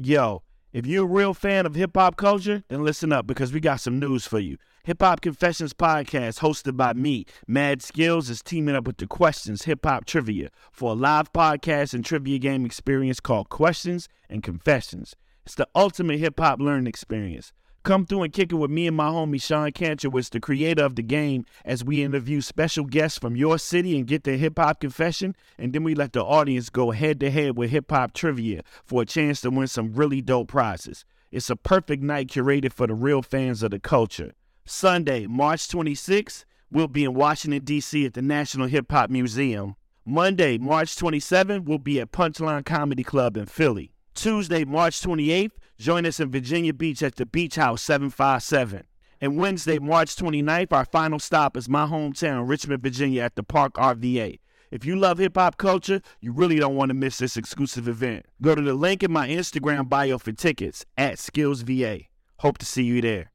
Yo, if you're a real fan of hip hop culture, then listen up because we got some news for you. Hip Hop Confessions podcast, hosted by me, Mad Skills, is teaming up with the Questions Hip Hop Trivia for a live podcast and trivia game experience called Questions and Confessions. It's the ultimate hip hop learning experience. Come through and kick it with me and my homie Sean Kantrowitz, the creator of the game, as we interview special guests from your city and get their hip hop confession. And then we let the audience go head to head with hip hop trivia for a chance to win some really dope prizes. It's a perfect night curated for the real fans of the culture. Sunday, March 26th, we'll be in Washington, D.C. at the National Hip Hop Museum. Monday, March 27th, we'll be at Punchline Comedy Club in Philly. Tuesday, March 28th, join us in Virginia Beach at the Beach House 757. And Wednesday, March 29th, our final stop is my hometown, Richmond, Virginia, at the Park RVA. If you love hip hop culture, you really don't want to miss this exclusive event. Go to the link in my Instagram bio for tickets at SkillsVA. Hope to see you there.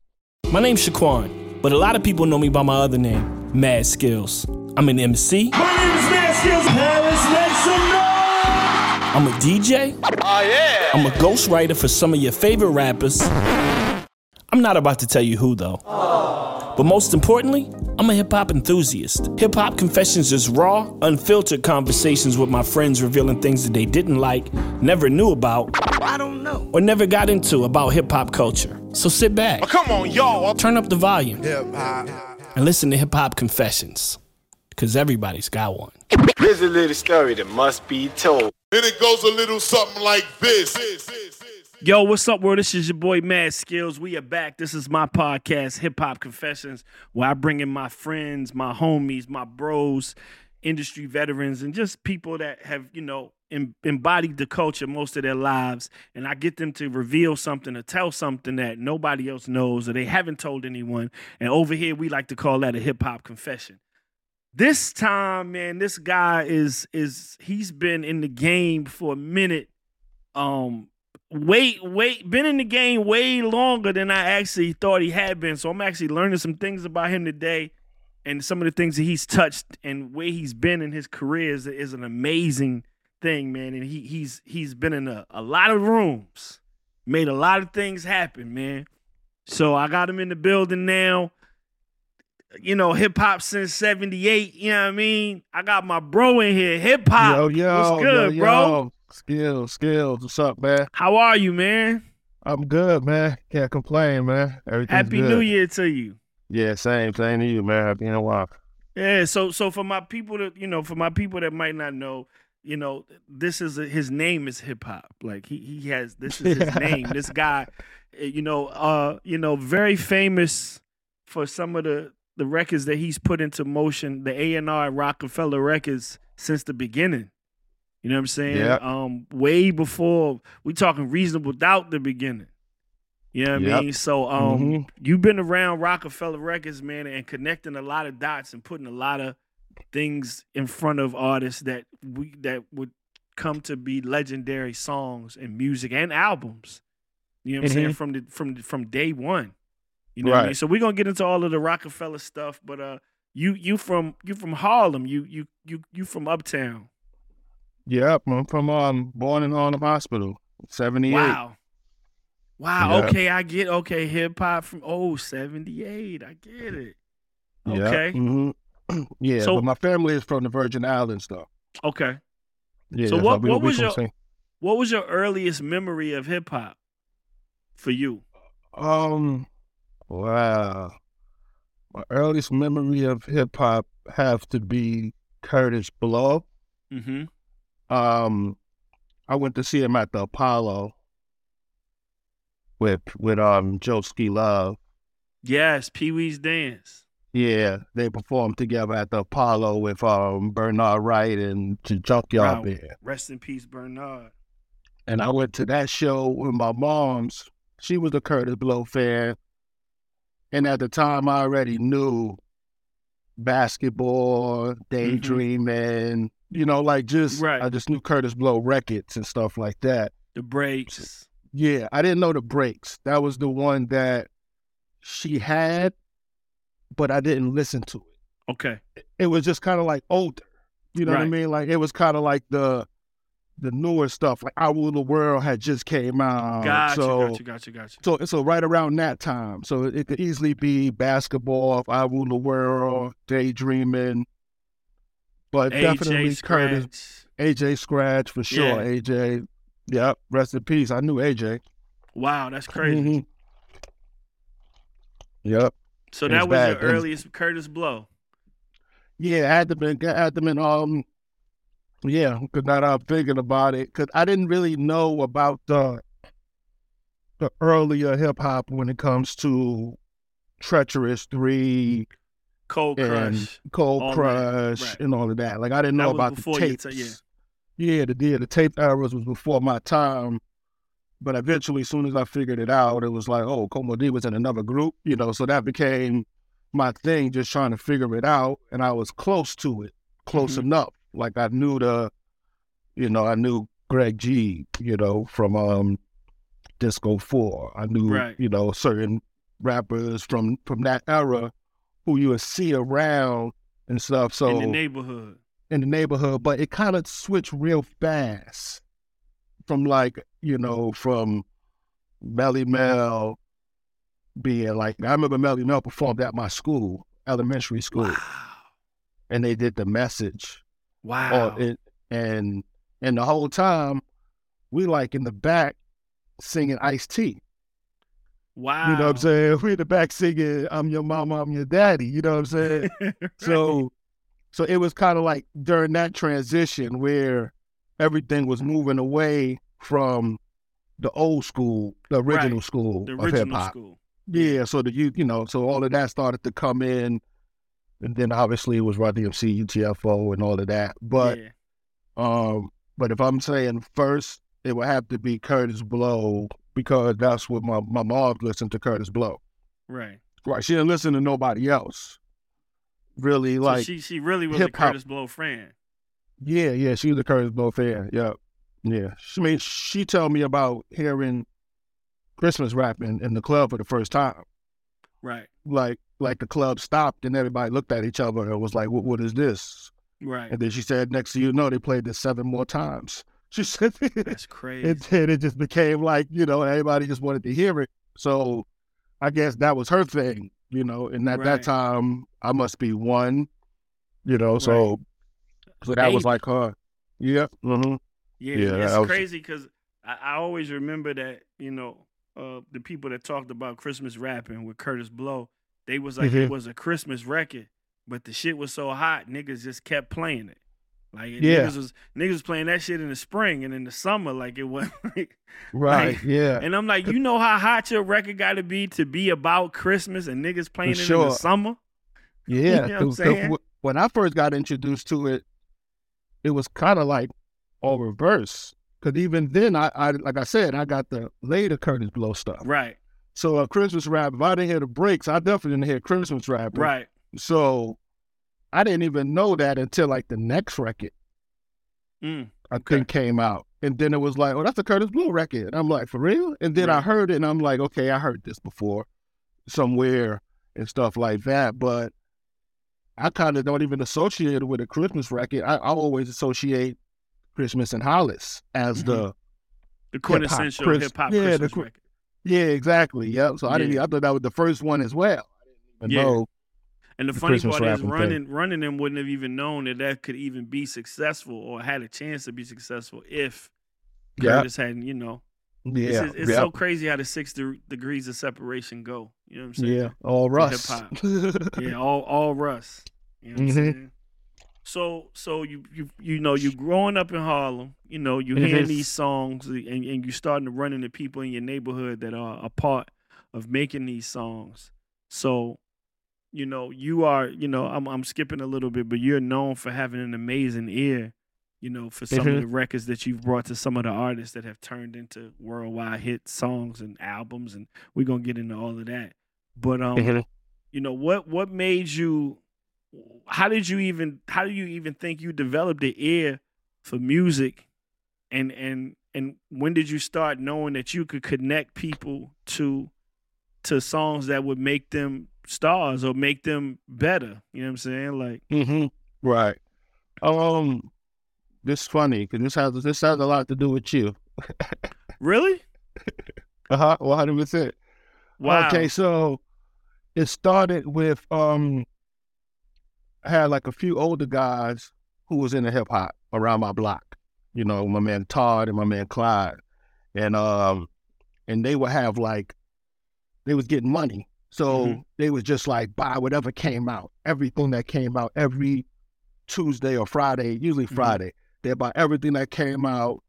My name's Shaquan, but a lot of people know me by my other name, Mad Skills. I'm an MC. My name is Mad Skills. Paris, make some noise. I'm a DJ. Oh, yeah. I'm a ghostwriter for some of your favorite rappers. I'm not about to tell you who, though. But most importantly, I'm a hip hop enthusiast. Hip Hop Confessions is raw, unfiltered conversations with my friends revealing things that they didn't like, never knew about, I don't know. or never got into about hip hop culture. So sit back, Oh, come on, y'all. turn up the volume, Hip hop. and listen to Hip Hop Confessions. Because everybody's got one. Here's a little story that must be told. Then it goes a little something like this. Yo, what's up, world? This is your boy Mad Skills. We are back. This is my podcast, Hip Hop Confessions, where I bring in my friends, my homies, my bros, industry veterans, and just people that have, you know, em- embodied the culture most of their lives. And I get them to reveal something or tell something that nobody else knows or they haven't told anyone. And over here, we like to call that a hip hop confession. This time, man, this guy is is he's been in the game for a minute. Um, wait, wait, been in the game way longer than I actually thought he had been. So I'm actually learning some things about him today, and some of the things that he's touched and where he's been in his career is, is an amazing thing, man. And he he's he's been in a, a lot of rooms, made a lot of things happen, man. So I got him in the building now. You know, hip hop since '78. You know what I mean? I got my bro in here. Hip hop. Yo, yo, What's good, yo, bro? Skills, skills. What's up, man? How are you, man? I'm good, man. Can't complain, man. Everything's Happy good. New Year to you. Yeah, same, same to you, man. Happy in a while. Yeah, so so for my people that you know, for my people that might not know, you know, this is a, his name is hip hop. Like he he has this is his name. This guy, eh, you know, uh, you know, very famous for some of the the records that he's put into motion, the A and R Roc-A-Fella records since the beginning. You know what I'm saying? Yeah. Um, way before we talking reasonable doubt the beginning. You know what I mean? So um Mhm. you've been around Roc-A-Fella Records, man, and connecting a lot of dots and putting a lot of things in front of artists that we that would come to be legendary songs and music and albums. You know what I'm saying? Mhm. From the from the, from day one. You know what I mean? Right. So we're gonna get into all of the Roc-A-Fella stuff, but uh you you from you from Harlem, you you you you from uptown. Yep, I'm from um born in Harlem Hospital, seventy eight. Wow. Wow. Yeah. Okay, I get okay. Hip hop from oh 78. I get it. Okay. hmm yeah, So- but my family is from the Virgin Islands, though. Okay. Yeah. So what- what was your- What was your earliest memory of hip hop for you? Um, wow. My earliest memory of hip hop have to be Kurtis Blow. Mm-hmm. Um, I went to see him at the Apollo with with um Joeski Love. Yes, Pee Wee's Dance. Yeah, they performed together at the Apollo with um Bernard Wright and the Junkyard Wow. Band. Rest in peace, Bernard. And I went to that show with my mom's. She was a Kurtis Blow fan. And at the time, I already knew basketball, mm-hmm. daydreaming, you know, like just, Right. I just knew Kurtis Blow records and stuff like that. The breaks. Yeah, I didn't know the breaks. That was the one that she had, but I didn't listen to it. Okay. It was just kind of like older. You know what I mean? Like it was kind of like the the newer stuff. Like Our Little World had just came out. Gotcha, so, gotcha, gotcha, gotcha. So so right around that time. So it could easily be basketball, rule the world, daydreaming. But definitely AJ Kurtis AJ Scratch for sure. Yeah. AJ. Yep. Rest in peace. I knew AJ. Wow, that's crazy. Mhm. Yep. So It that was was your bad. And- earliest Kurtis Blow. Yeah, I had to been had to been um yeah, because now that I'm thinking about it, because I didn't really know about the the earlier hip hop when it comes to Treacherous Three Cold Crush. Cold Crush right. and all of that. Like I didn't know about the tapes. yeah. yeah, the yeah, the tape eras was before my time. But eventually, as soon as I figured it out, it was like, oh, Kool Moe Dee was in another group, you know. So that became my thing, just trying to figure it out. And I was close to it, close Mhm. enough. Like I knew the, you know, I knew Greg G, you know, from um, Disco Four. I knew, Right. you know, certain rappers from from that era who you would see around and stuff. So in the neighborhood. in the neighborhood, but it kind of switched real fast from like, you know, from Melle Mel being like, I remember Melle Mel performed at my school, elementary school, Wow. and they did the message. Wow. It, and and the whole time, we like in the back singing Ice T. wow. You know what I'm saying? We in the back singing I'm your mama, I'm your daddy. You know what I'm saying? So, so it was kind of like during that transition where everything was moving away from the old school, the original Right. school the of hip hop. Yeah, so the you you know, so all of that started to come in, and then obviously it was Run DMC, UTFO, and all of that. But yeah. um, but if I'm saying first, it would have to be Kurtis Blow because that's what my my mom listened to Kurtis Blow. Right. Right, she didn't listen to nobody else. Really, So like she she really was a hip-hop. Kurtis Blow fan. Yeah, yeah, she was a Kurtis Blow fan. Yeah, yeah. She I mean, she told me about hearing Christmas rapping in the club for the first time. Right. Like, like the club stopped and everybody looked at each other and was like, "What? What is this?" Right. And then she said, "Next to you know, they played this seven more times." She said, That's crazy. and then it just became like you know everybody just wanted to hear it. So, I guess that was her thing, you know. And at Right. that time, I must be one, you know. So, so that was like her. Yeah. hmm Yeah, Yeah, it's was- crazy because I, I always remember that you know uh, the people that talked about Christmas rapping with Kurtis Blow, they was like it Mhm. was a Christmas record, but the shit was so hot, niggas just kept playing it. Like Yeah. niggas was niggas was playing that shit in the spring and in the summer, like it was. Like, Right. Like, yeah. and I'm like, you know how hot your record got to be to be about Christmas and niggas playing it in the summer. Yeah. know 'cause- 'cause saying? when I first got introduced to it, it was kind of like all reverse. Because even then, I, I like I said, I got the later Kurtis Blow stuff. Right, So a Christmas rap, if I didn't hear the breaks, I definitely didn't hear Christmas rap. right. So I didn't even know that until like the next record Mm. I think came out. And then it was like, oh, that's a Kurtis Blow record. And I'm like, for real? And then I heard it and I'm like, okay, I heard this before somewhere and stuff like that. But I kind of don't even associate it with a Christmas record. I, I always associate Christmas and Hollis as the, The quintessential hip hop yeah, the Christmas record. Yeah, exactly. Yep. So I didn't, Yeah. I thought that was the first one as well. I Yeah. know. And the, the funny Christmas part is, rapping thing. running running them wouldn't have even known that that could even be successful or had a chance to be successful if Yeah. Kurtis hadn't, you know. Yeah. It's, it's, yeah. so crazy how the six de- degrees of separation go. You know what I'm saying? yeah. All Russ. Yeah, all all Russ. You know what I'm Mhm. saying? So so you you you know you growing up in Harlem, you know you hearing Mhm. these songs and, and you starting to run into people in your neighborhood that are a part of making these songs. So you know you are you know I'm I'm skipping a little bit, but you're known for having an amazing ear. You know, for some of Mhm. the records that you've brought to some of the artists that have turned into worldwide hit songs and albums, and we're gonna get into all of that. But um, Mhm. you know what what made you how did you even how do you even think you developed the ear for music and and and when did you start knowing that you could connect people to to songs that would make them stars or make them better you know what i'm saying like mm-hmm. Right. Um. this is funny because this has this has a lot to do with you. Really? Uh huh. One hundred percent. Wow. Okay, so it started with um had like a few older guys who was into hip hop around my block. You know, my man Todd and my man Clyde. And um and they would have like they was getting money. So Mhm. they was just like buy whatever came out, everything that came out every Tuesday or Friday, usually Mhm. Friday. They'd buy everything that came out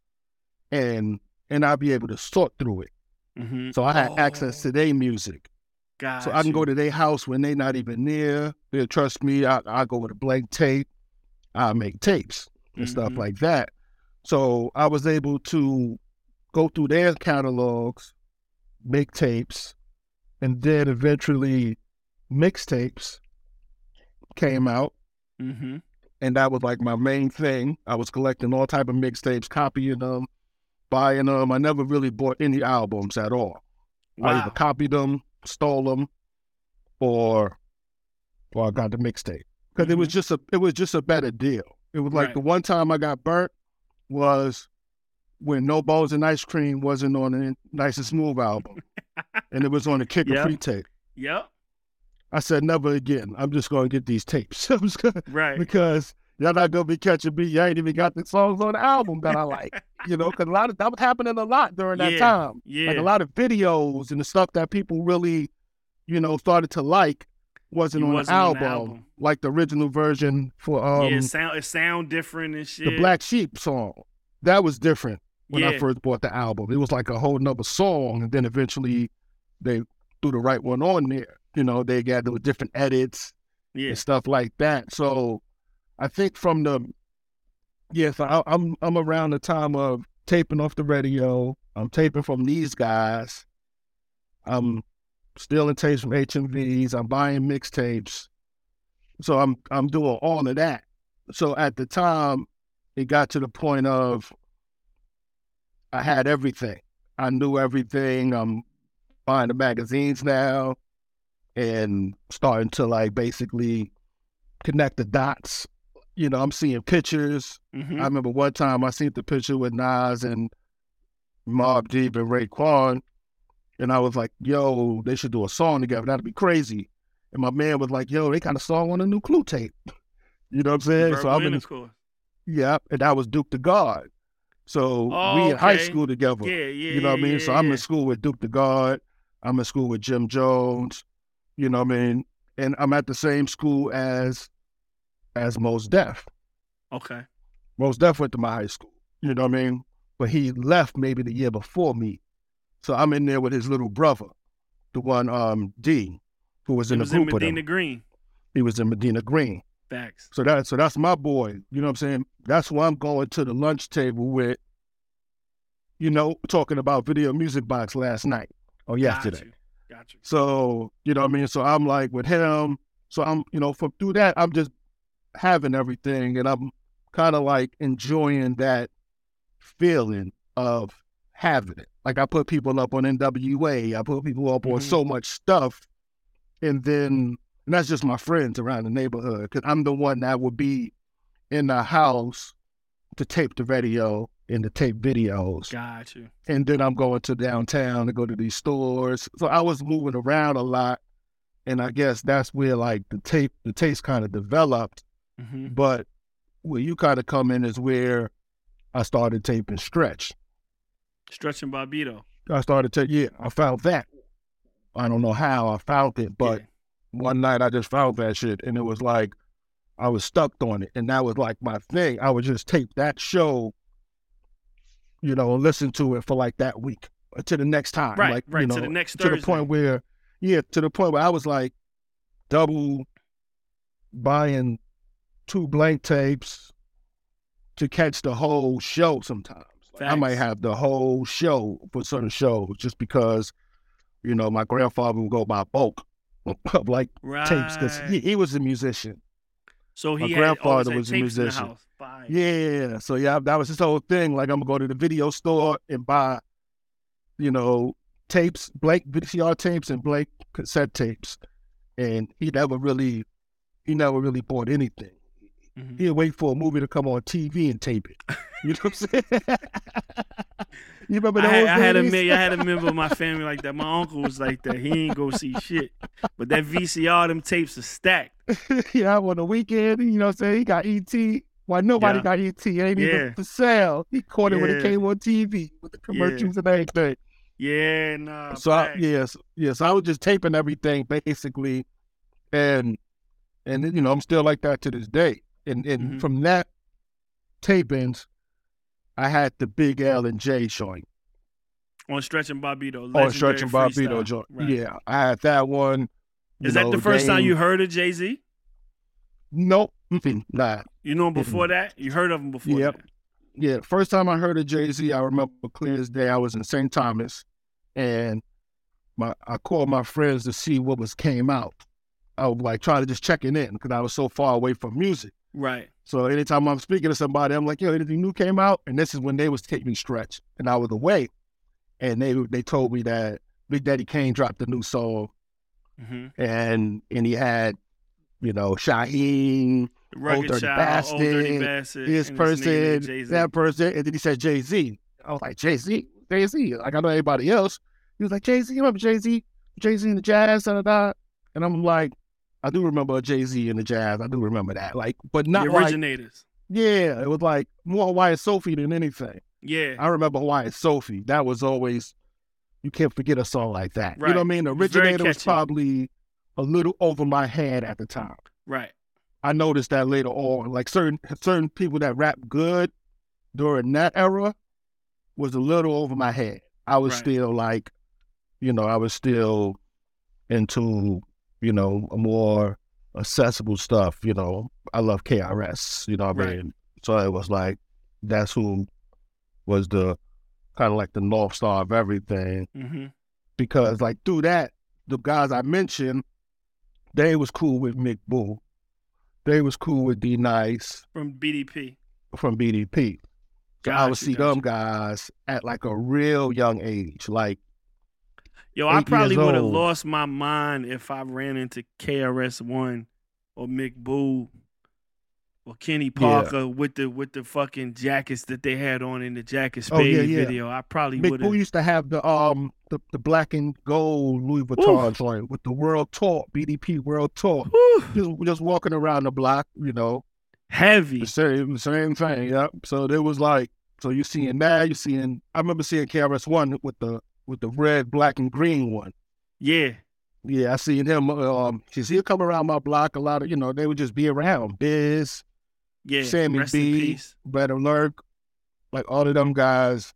and and I'd be able to sort through it. Mm-hmm. So I had access to their music. Got So I can you. go to their house when they're not even there. They'll trust me. I I go with a blank tape. I make tapes and stuff Mhm. like that. So I was able to go through their catalogs, make tapes, and then eventually mixtapes came out. Mm-hmm. And that was like my main thing. I was collecting all type of mixtapes, copying them, buying them. I never really bought any albums at all. I Wow. either copied them, stole them, or or I got the mixtape because it was mm-hmm. just a it was just a better deal. It was like Right. the one time I got burnt was when No Balls and Ice Cream wasn't on the Nice and Smooth album, and it was on the Kick Yeah. Free tape. Yep. I said never again. I'm just going to get these tapes. I was gonna, Right. because y'all not gonna be catching me. Y'all ain't even got the songs on the album that I like. you know, because a lot of that was happening a lot during that Yeah, time. Yeah. Like a lot of videos and the stuff that people really, you know, started to like wasn't, on, wasn't the on album, the album. like the original version for um yeah. It sound it sound different and shit. the Black Sheep song. That was different when I first bought the album. It was like a whole nother song, and then eventually they threw the right one on there. You know, they got the different edits Yeah. and stuff like that. So I think from the yes, I, I'm I'm around the time of taping off the radio. I'm taping from these guys. I'm stealing tapes from HMVs. I'm buying mixtapes. So I'm I'm doing all of that. So at the time, it got to the point of I had everything. I knew everything. I'm buying the magazines now and starting to like basically connect the dots. You know, I'm seeing pictures. Mhm. I remember one time I seen the picture with Nas and Mobb Deep and Raekwon, and I was like, "Yo, they should do a song together. That'd be crazy." And my man was like, "Yo, they kind of song on a new Clue tape." You know what I'm saying? So I'm in, intercourse. yeah, and that was Duke the God. So we in high school together. Yeah, yeah. You know what I yeah, mean? So yeah, I'm in school with Duke the God. I'm in school with Jim Jones. You know what I mean? And I'm at the same school as as Mos Def. Okay. Mos Def went to my high school. You know what I mean? But he left maybe the year before me. So I'm in there with his little brother, the one um D, who was in was the in group with Medina. Green. He was in Medina Green. Facts. So that so that's my boy. You know what I'm saying? That's who I'm going to the lunch table with. You know, talking about video music box last night or yesterday. Got you. Got you. So, you know what I mean? So I'm like with him. So I'm, you know, from through that, I'm just having everything and I'm kind of like enjoying that feeling of having it. Like I put people up on NWA, I put people up on Mhm. so much stuff. And then, and that's just my friends around the neighborhood because I'm the one that would be in the house to tape the radio and to tape videos Got you. and then I'm going to downtown to go to these stores. So I was moving around a lot, and I guess that's where like the tape, the taste kind of developed. Hmm But where you kind of come in is where I started taping Stretch. Stretching Bobbito. I started to yeah, I found that. I don't know how I found it, but Yeah. one night I just found that shit, and it was like I was stuck on it, and that was like my thing. I would just tape that show, you know, and listen to it for like that week to the next time, Right, like right, you to the next to the point where, yeah, to the point where I was like double buying two blank tapes to catch the whole show. Sometimes Like, I might have the whole show for certain shows just because, you know, my grandfather would go by bulk of like Right. tapes because he, he was a musician. so he my grandfather was a tapes in the musician. Yeah, so yeah, that was his whole thing. Like I'm gonna go to the video store and buy, you know, tapes, blank VCR tapes and blank cassette tapes, and he never really, he never really bought anything. Mhm. He'd wait for a movie to come on TV and tape it. You know what I'm saying? you remember I had, I had a me- I had a member of my family like that. My uncle was like that. He ain't go see shit. But that VCR, them tapes are stacked. yeah, on the weekend, you know what I'm saying? He got ET. Why nobody Yeah. got ET? It ain't Yeah. even for sale. He caught it when it Yeah. came on TV with the commercials and everything. Yeah, nah. so I, yes, yes, I was just taping everything basically, and and you know I'm still like that to this day. And and Mhm. from that tapings, I had the Big L and J joint. on Stretch and Bobbito. on Stretch and joint. Right. Yeah, I had that one. Is that know, the first time you heard of Jay Z? Nope. Nah. You know him before that? You heard of him before Yep. that? Yeah, first time I heard of Jay Z, I remember clear as day. I was in St. Thomas, and my I called my friends to see what was came out. I was like trying to just checking in because I was so far away from music. Right. So anytime I'm speaking to somebody, I'm like, "Yo, anything new came out?" And this is when they was taking stretch, and I was away, and they they told me that Big Daddy Kane dropped a new song, hmm and and he had, you know, Shyheim, The Rugged Dirty Old Dirty Bastard, Bastard, this person, that person, and then he said Jay Z. I was like, Jay Z, Jay Z. Like I know everybody else. He was like, Jay Z, you remember Jay Z? Jay Z and the Jaz, da da da. And I'm like, I do remember uh, Jay Z and the Jaz. I do remember that. Like, but not the like, originators. yeah, it was like more Hawaiian Sophie than anything. yeah. I remember Hawaiian Sophie. That was always, you can't forget a song like that. You know what I mean? The It was very originator was probably a little over my head at the time. right. I noticed that later on. Like certain certain people that rap good during that era was a little over my head. I was Right. still like, you know, I was still into, you know, a more accessible stuff. You know, I love KRS. You know what I Right. mean? So it was like that's who was the kind of like the north star of everything hmm because like through that, the guys I mentioned, they was cool with Mick Boo. They was cool with D Nice From BDP. from BDP. I would see them guys at like a real young age. Like Yo, I probably would have lost my mind if I ran into KRS One or Mick Boo or Kenny Parker with the with the fucking jackets that they had on in the Jacket Oh, yeah, yeah. video. I probably Mick would Boo have. used to have the um the, the black and gold Louis Vuitton joint with the world tour, BDP world tour. Just, just walking around the block, you know, Heavy. the same same thing. Yep. So there was like so you seeing that, you seeing I remember seeing KRS one with the with the red, black, and green one. Yeah. Yeah, I seen him. Um, cause he'll come around my block a lot of, you know, they would just be around. Biz, Yeah. Sammy B, peace. Lurk, like all of them guys.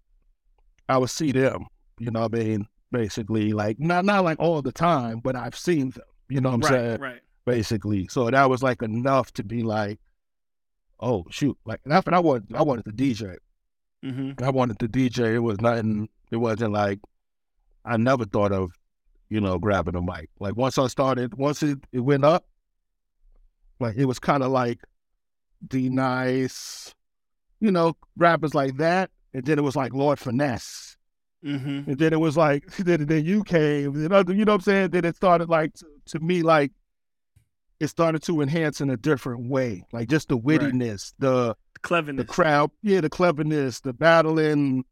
I would see them. You know, what I mean, basically, like not not like all the time, but I've seen them. You know what I'm right, saying? right. Basically, so that was like enough to be like, oh shoot, like that's what I wanted. I wanted to DJ. Mm-hmm. I wanted to DJ. It was nothing. It wasn't like I never thought of, you know, grabbing a mic. Like once I started, once it, it went up, like it was kind of like D Nice, you know, rappers like that, and then it was like Lord Finesse, hmm and then it was like then then you came, you know, you know what I'm saying? Then it started like to, to me like it started to enhance in a different way, like just the wittiness, the the Cleverness. The crowd, yeah, the cleverness, the battling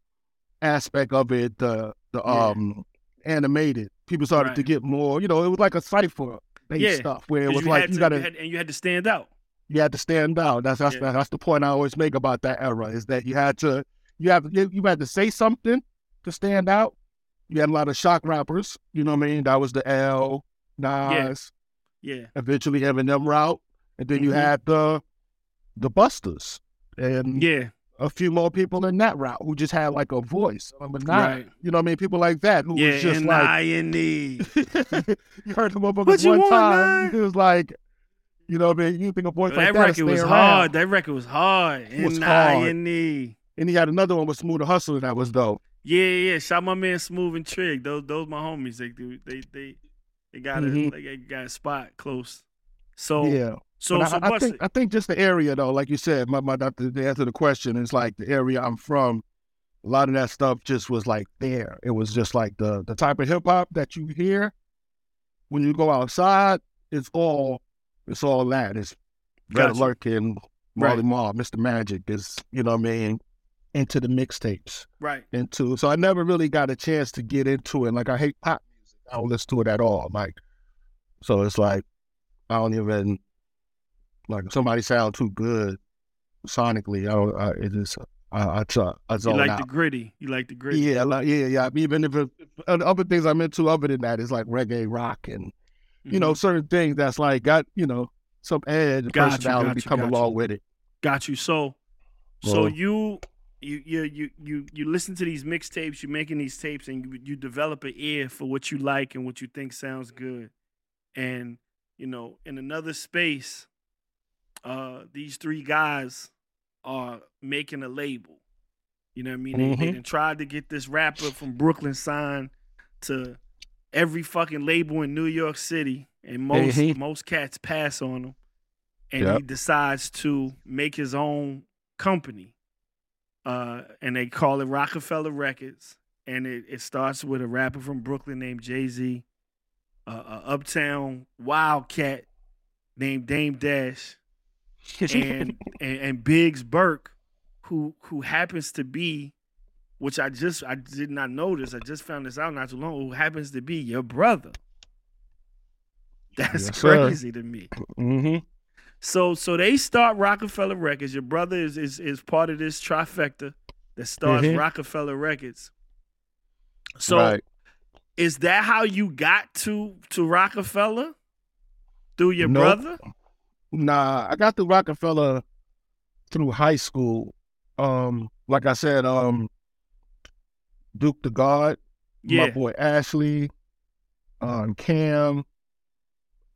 aspect of it, the the Yeah. um animated. People started to get more, you know, it was like a cipher based Yeah, stuff where it was you like you to- gotta you had, and you had to stand out. you had to stand out. That's that's Yeah. that's the point I always make about that era is that you had to you have you, you had to say something to stand out. You had a lot of shock rappers, you know what I mean? That was the L, Nas, Yeah. eventually Eminem route, and then you Mhm. had the the Busters and Yeah. A few more people in that route who just had like a voice. Number nine. Right. You know what I mean? People like that who Yeah. was just like I and E. you heard the motherfuckers one want, time. man? It was like, you know what I mean? You think a voice That like that record was stay hard. around. That record was hard. It was hard. and. And he had another one with Smooth Hustler that was dope. Yeah, yeah. Shout my man Smooth and Trig. Those those my homies. They do they they they got a Mhm. they got a spot close. So yeah. So so I, I think. I think just the area though, like you said, my my the answer to the question is like the area I'm from. A lot of that stuff just was like there. It was just like the the type of hip hop that you hear when you go outside. It's all it's all that. It's Red Gotcha. Lurkin, Marley Right. Marl, Mr. Magic is, you know what I mean, into the mixtapes. Right. Into so I never really got a chance to get into it. Like I hate pop music. I don't listen to it at all. Like so it's like I don't even like somebody sound too good sonically. I don't I it just I I, try, I You zone like out. the gritty. You like the gritty. Yeah, like yeah, yeah. Even if it, other things I'm into other than that is like reggae, rock, and you know Mhm. certain things that's like got you know some edge, and Got you, personality got you, come got along you. with it. Got you. So, so you, you, you, you, you, you listen to these mixtapes. You're making these tapes, and you, you develop an ear for what you like and what you think sounds good. And you know, in another space, uh, these three guys are making a label. You know what I mean? They, they Mhm. tried to get this rapper from Brooklyn signed to every fucking label in New York City, and most Mhm. most cats pass on him, and Yep. he decides to make his own company, uh, and they call it Roc-A-Fella Records, and it, it starts with a rapper from Brooklyn named Jay Z, uh, a uptown wildcat named Dame Dash, and, and and Biggs Burke, who who happens to be, which I just I did not notice. I just found this out not too long. Who happens to be your brother? That's Yes, sir. crazy to me. hmm So so they start Roc-A-Fella Records. Your brother is is, is part of this trifecta that starts Mhm. Roc-A-Fella Records. So right. is that how you got to to Roc-A-Fella? Through your Nope. brother? Nah, I got the Roc-A-Fella through high school. Um, like I said, um, Duke the God, Yeah. my boy Ashley, um, Cam.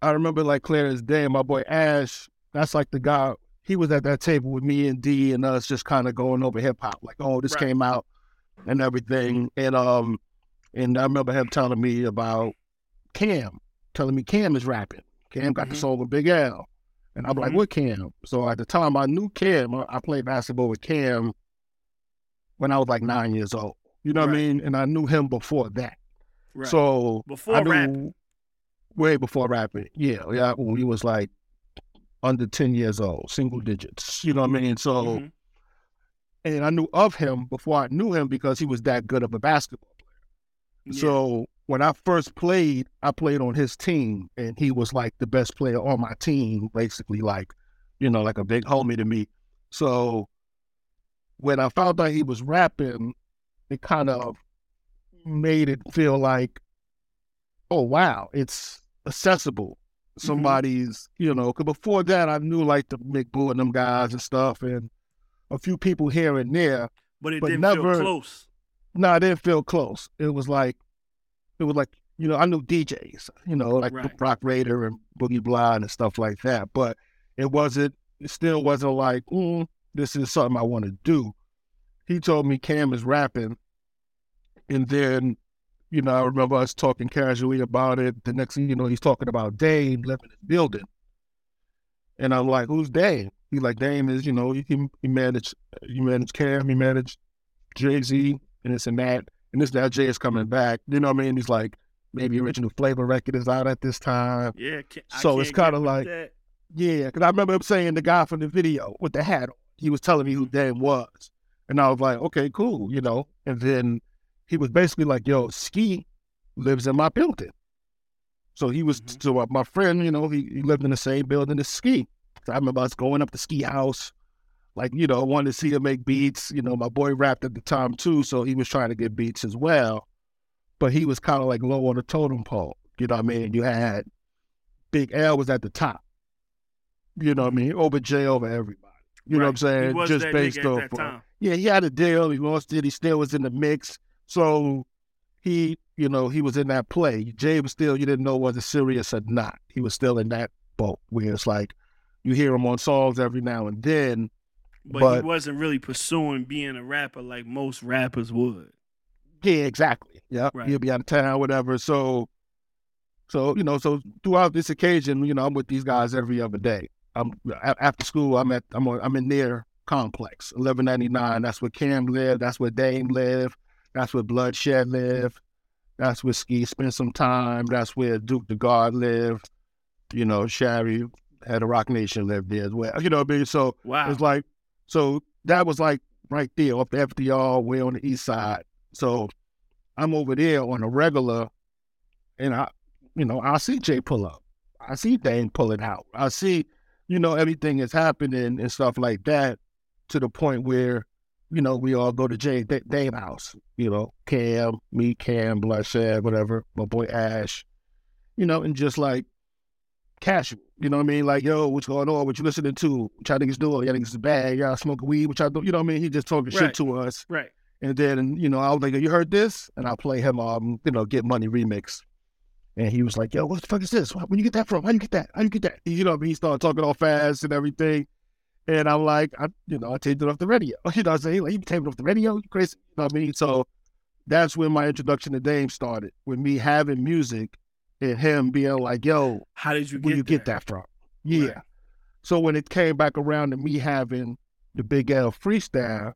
I remember like clear as day, my boy Ash. That's like the guy. He was at that table with me and D and us, just kind of going over hip hop. Like, oh, this Right. came out and everything. And um, and I remember him telling me about Cam, telling me Cam is rapping. Cam got the Mhm. song with Big L. And I'm like, Mhm. what Cam? So at the time I knew Cam. I played basketball with Cam when I was like nine years old. You know what I mean? And I knew him before that. Right. So Before I knew rapping. way before rapping. Yeah, yeah. When he was like under ten years old, single digits. You know what I mean? So Mhm. and I knew of him before I knew him because he was that good of a basketball player. Yeah. So when I first played, I played on his team, and he was like the best player on my team, basically like, you know, like a big homie to me. So when I found out he was rapping, it kind of made it feel like, oh wow, it's accessible. Mm-hmm. Somebody's, you know, because before that I knew like the Mick Boo and them guys and stuff, and a few people here and there. but it but didn't never- feel close. No, I didn't feel close. It was like, it was like, you know, I knew DJs, you know, like Right. Roc Raida and Boogie Blind and stuff like that. But it wasn't, it still wasn't like, mm, this is something I want to do. He told me Cam is rapping. And then, you know, I remember us talking casually about it. The next thing you know, he's talking about Dame living in his building. And I'm like, who's Dame? He's like, Dame is, you know, he, he managed, he managed Cam, he managed Jay Z, and this and that. And this now Jay is coming back. You know what I mean? He's like, maybe original flavor record is out at this time. Yeah. ca- I So it's can't kinda like- that. Yeah, because I remember him saying the guy from the video with the hat on. He was telling me who Dame was. And I was like, okay, cool, you know. And then he was basically like, yo, Ski lives in my building. So he was, Mhm. so uh, my friend, you know, he, he lived in the same building as Ski. So I remember us going up to Ski House, like, you know, I wanted to see him make beats. You know, my boy rapped at the time too, so he was trying to get beats as well. But he was kind of like low on the totem pole. You know what I mean? You had Big L was at the top. You know what I mean? Over J, over everybody. You know what I'm saying? Just based off. that of- time. yeah, he had a deal. He lost it. He still was in the mix. So he, you know, he was in that play. Jay was still, you didn't know was it serious or not. He was still in that boat where it's like you hear him on songs every now and then. But, he wasn't really pursuing being a rapper like most rappers would. Yeah, exactly. Yeah, Right. he'll be out of town, whatever. So, so you know, so throughout this occasion, you know, I'm with these guys every other day. I'm after school. I'm at I'm I'm in their complex, 1199. That's where Cam lived. That's where Dame lived. That's where Bloodshed lived. That's where Ski spent some time. That's where Duke the God lived. You know, Sherry, had a Roc Nation lived there as well. You know what I mean? So Wow. it's like, so that was like right there off the FDR way on the east side. So I'm over there on a regular, and I, you know, I see Jay pull up. I see Dame pulling out. I see, you know, everything is happening and stuff like that to the point where, you know, we all go to Jay D- Dame house. You know, Cam, me, Cam, Bloodshed, whatever, my boy Ash, you know, and just like casual. You know what I mean? Like, yo, what's going on? What you listening to? What y'all niggas doing? Y'all niggas is bad. Y'all smoking weed? What y'all do? You know what I mean? He just talking Right. shit to us. right. And then, you know, I was like, you heard this? And I play him, um, you know, Get Money remix. And he was like, yo, what the fuck is this? Where you get that from? How you get that? How you get that? You know, what I mean? he started talking all fast and everything. And I'm like, I, you know, I taped it off the radio. You know what I'm saying? Like, you taped it off the radio? You crazy? You know what I mean? So that's when my introduction to Dame started, with me having music and him being like, yo, How did you get where you get that from? Yeah. Right. So when it came back around to me having the Big L freestyle,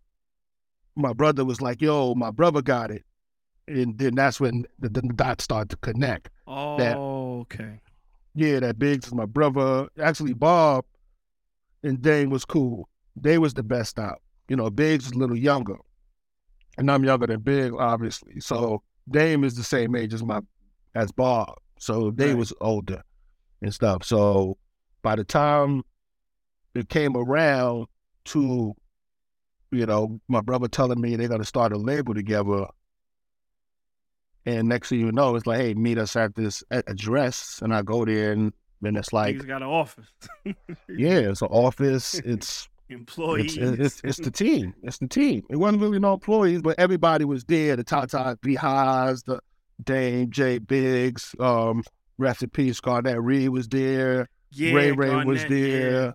my brother was like, "Yo, my brother got it," and then that's when the, the dots started to connect. Oh, that- okay. Yeah, that Biggs is my brother. Actually, Bob and Dame was cool. They was the best out. You know, Biggs is a little younger, and I'm younger than Big, obviously. So Dame is the same age as my as Bob. So they Right. was older and stuff. So by the time it came around to, you know, my brother telling me they're gonna start a label together. And next thing you know, it's like, hey, meet us at this address, and I go there, and then it's like, he's got an office. yeah, it's an office. It's Employees. it's, it's it's the team. It's the team. It wasn't really no employees, but everybody was there. The Tata Beehives, the Dame J Biggs, um, rest in peace, Garnett Reed was there. yeah, Ray Ray was Garnett, there.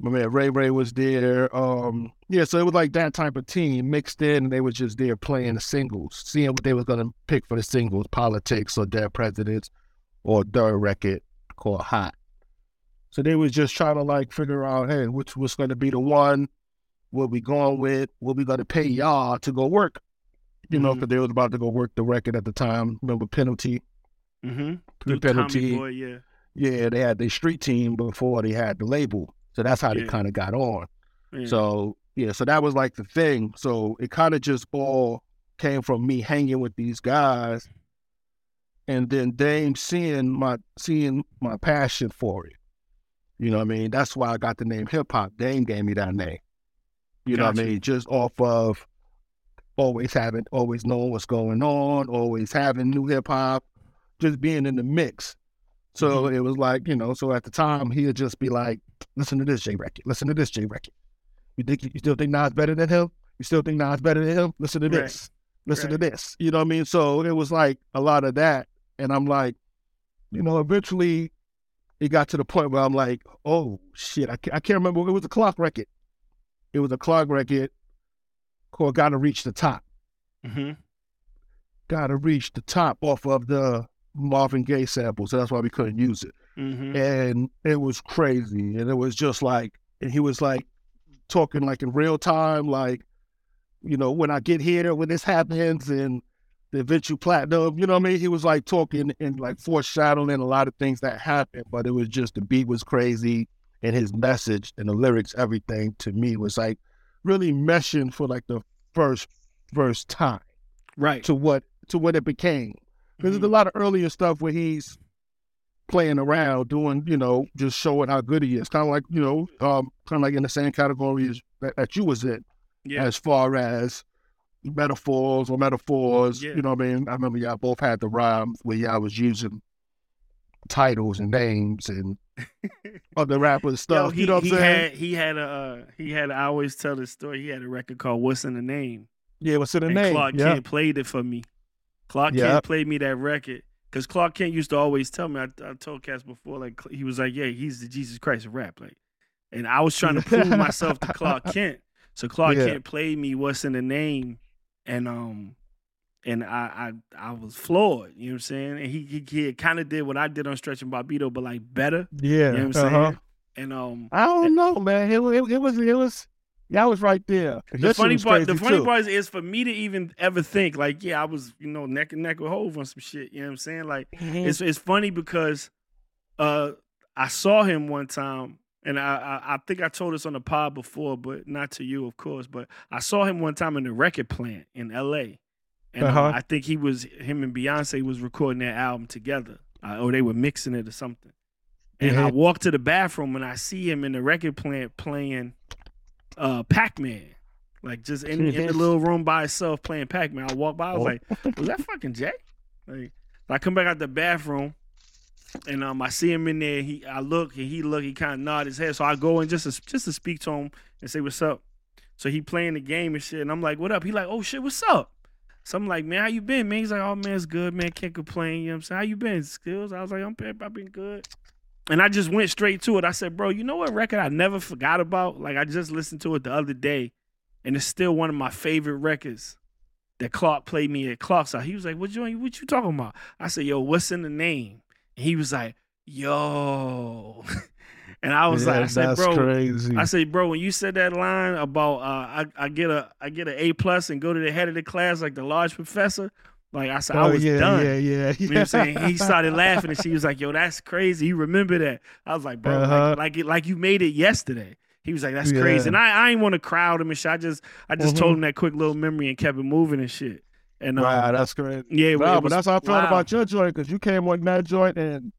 My man Ray Ray was there. Um, yeah, so it was like that type of team mixed in, and they were just there playing the singles, seeing what they was gonna pick for the singles, politics or their presidents, or their record called Hot. So they was just trying to like figure out, hey, which was gonna be the one, what we going with, what we gonna pay y'all to go work. You know, because they was about to go work the record at the time. Remember penalty, Mm-hmm. the penalty. Boy, yeah. Yeah, they had their street team before they had the label. So that's how they kind of got on. yeah. So yeah, so that was like the thing. So it kind of just all came from me hanging with these guys, and then Dame seeing my seeing my passion for it. You know what I mean? That's why I got the name hip hop. Dame gave me that name. You know what I mean? Just off of always having, always knowing what's going on, always having new hip hop, just being in the mix. So Mm-hmm. it was like, you know, so at the time he'd just be like, listen to this J record, listen to this J record. You think you still think Nas better than him? You still think Nas better than him? Listen to Right. this. Listen Right. to this. You know what I mean? So it was like a lot of that. And I'm like, you know, eventually it got to the point where I'm like, oh shit, I can't, I can't remember. It was a clock record. It was a clock record called Gotta Reach the Top. Mm-hmm. Gotta Reach the Top off of the Marvin Gaye sample. So that's why we couldn't use it. Mm-hmm. And it was crazy. And it was just like, and he was like talking like in real time, like, you know, when I get here, when this happens, and the eventual platinum, you know what I mean? He was like talking and like foreshadowing a lot of things that happened, but it was just the beat was crazy and his message and the lyrics, everything to me was like really meshing for like the first first time Right. to what to what it became. Because Mhm. there's a lot of earlier stuff where he's playing around, doing, you know, just showing how good he is. Kind of like, you know, um, kind of like in the same category as that, that you was in, Yeah. as far as metaphors or metaphors. Yeah. You know what I mean? I remember y'all both had the rhymes where y'all was using titles and names and other the rapper stuff. he, you know what I'm saying? had he had a uh, he had I always tell this story. He had a record called "What's in the Name," yeah, what's in the and name? Clark yeah. Kent played it for me. Clark Yeah. Kent played me that record because Clark Kent used to always tell me. I, I told Cass before, like he was like, "Yeah, he's the Jesus Christ of rap." Like, and I was trying to prove myself to Clark Kent. So Clark Yeah. Kent played me "What's in the Name," and um, and I I I was floored. You know what I'm saying? And he he, he kind of did what I did on Stretch and Bobbito, but like better. Yeah. You know what I'm saying? uh-huh. And um, I don't know, man. It, it, it was, it was, yeah, I was right there. the funny part, the funny too. part is, is for me to even ever think like, yeah, I was, you know, neck and neck with Hove on some shit. You know what I'm saying? Like, Mm-hmm. it's it's funny because, uh, I saw him one time, and I, I I think I told this on the pod before, but not to you, of course. But I saw him one time in the record plant in L.A. And uh, Uh-huh. I think he was him and Beyonce was recording their album together, uh, or they were mixing it or something. And I Mhm. walk to the bathroom and I see him in the record plant playing uh, Pac Man. Like just in, in the little room by himself playing Pac Man. I walk by, I was Oh. like, was that fucking Jay? Like, I come back out the bathroom and um I see him in there. He I look and he look, he kind of nod his head. So I go in just to just to speak to him and say what's up. So he playing the game and shit, and I'm like, what up? He like, oh shit, what's up? So I'm like, man, how you been, man? He's like, oh man, it's good, man. Can't complain. You know what I'm saying? How you been? Skills? I was like, I'm I've been good. And I just went straight to it. I said, bro, you know what record I never forgot about? Like I just listened to it the other day, and it's still one of my favorite records that Clark played me at Clark's. He was like, what you what you talking about? I said, yo, what's in the name? And he was like, yo. and I was Yeah, like, I said, bro, crazy. I say, bro, when you said that line about uh, I, I get a I get an A plus and go to the head of the class like the large professor, like I said, I Oh, was yeah, done. yeah, yeah, yeah. You know what I'm saying? He started laughing and she was like, "Yo, that's crazy." You remember that? I was like, "Bro, Uh-huh. like, like it, like you made it yesterday." He was like, "That's Yeah. crazy," and I, I ain't want to crowd him and shit. I just I just told Mhm. him that quick little memory and kept it moving and shit. And um, Wow, that's great. yeah, was- but that's how I felt wow. about your joint because you came on that joint and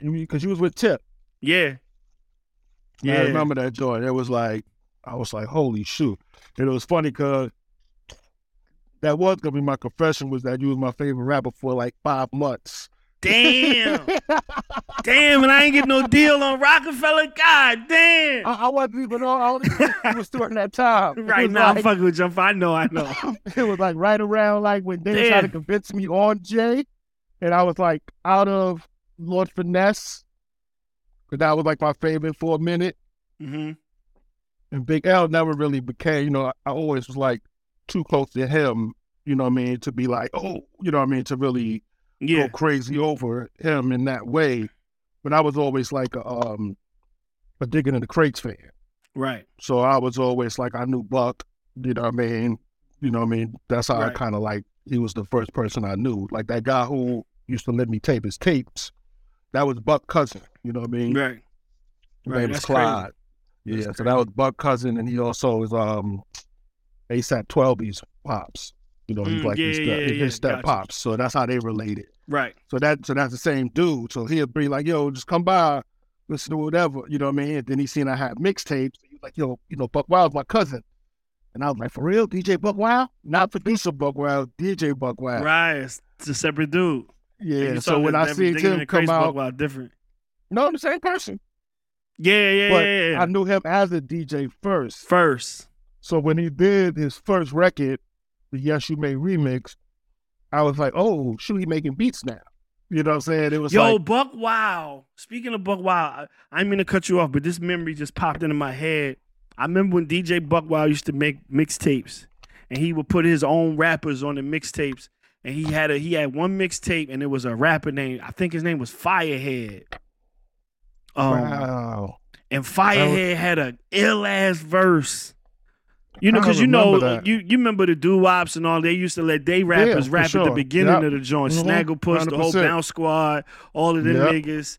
because you was with Tip. yeah, I yeah. remember that joint. It was like I was like, holy shoot! And it was funny because that was gonna be my confession was that you was my favorite rapper for like five months. Damn, damn, and I ain't get no deal on Roc-A-Fella. God damn. I, I wasn't even on. I only it was during that time. Right now, I'm fucking with you. I know, I know. it was like right around like when they tried to convince me on Jay, and I was like out of Lord Finesse, because that was like my favorite for a minute. hmm And Big L never really became, you know, I, I always was like too close to him, you know what I mean, to be like, oh, you know what I mean, to really Yeah, go crazy over him in that way. But I was always like a, um, a digging in the crates fan. right. So I was always like, I knew Buck, you know what I mean? You know what I mean? That's how I kind of like, he was the first person I knew. Like that guy who used to let me tape his tapes, that was Buck Cousin, you know what I mean? Right. His Right, name was crazy. Clyde. Yeah, so that was Buck Cousin, and he also is um ASAP 12's pops. You know, he's Mm, like his yeah, step, yeah, his yeah, step gotcha. pops. So that's how they related. Right. So that so that's the same dude. So he'll be like, yo, just come by, listen to whatever, you know what I mean? And then he seen I had mixtapes. He was like, yo, you know, Buck Wild's my cousin. And I was like, for real, DJ Buck Wild? Not producer Buck Wild, DJ Buck Wild. Right. It's a separate dude. Yeah. So when I that- seen digging in him come out, wow, different. no, I'm the same person. Yeah, yeah, But yeah, yeah. I knew him as a DJ first. First. So when he did his first record, the Yes You May remix, I was like, oh, shoot, he making beats now. You know what I'm saying? It was Yo, like, Buck Wild. Speaking of Buck Wild, I, I mean to cut you off, but this memory just popped into my head. I remember when DJ Buck Wild used to make mixtapes, and he would put his own rappers on the mixtapes. And he had a he had one mixtape, and it was a rapper named I think his name was Firehead. Um, wow. and Firehead had a ill ass verse. You know, because you know, that. you you remember the doo wops and all. They used to let they rappers for rap at the beginning Yep. of the joint. Mhm. Snagglepuss, the whole 100%. Bounce Squad, all of them Yep. niggas.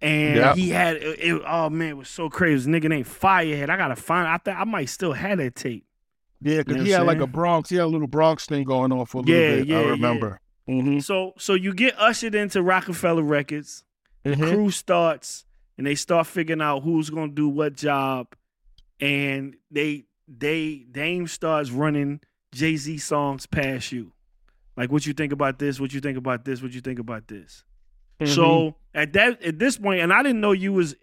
And Yep. he had it, it- Oh man, it was so crazy. This nigga named Firehead. I gotta find. I think I might still have that tape. Yeah, because You know he had I'm like a? Bronx, he had a little Bronx thing going on for a little Yeah, bit. yeah, I yeah. remember. Mm-hmm. So so you get ushered into Roc-A-Fella Records. Mhm. crew starts and they start figuring out who's gonna do what job, and they they Dame starts running Jay Z songs past you, like what you think about this, what you think about this, what you think about this. Mm-hmm. So at that at this point, and I didn't know you was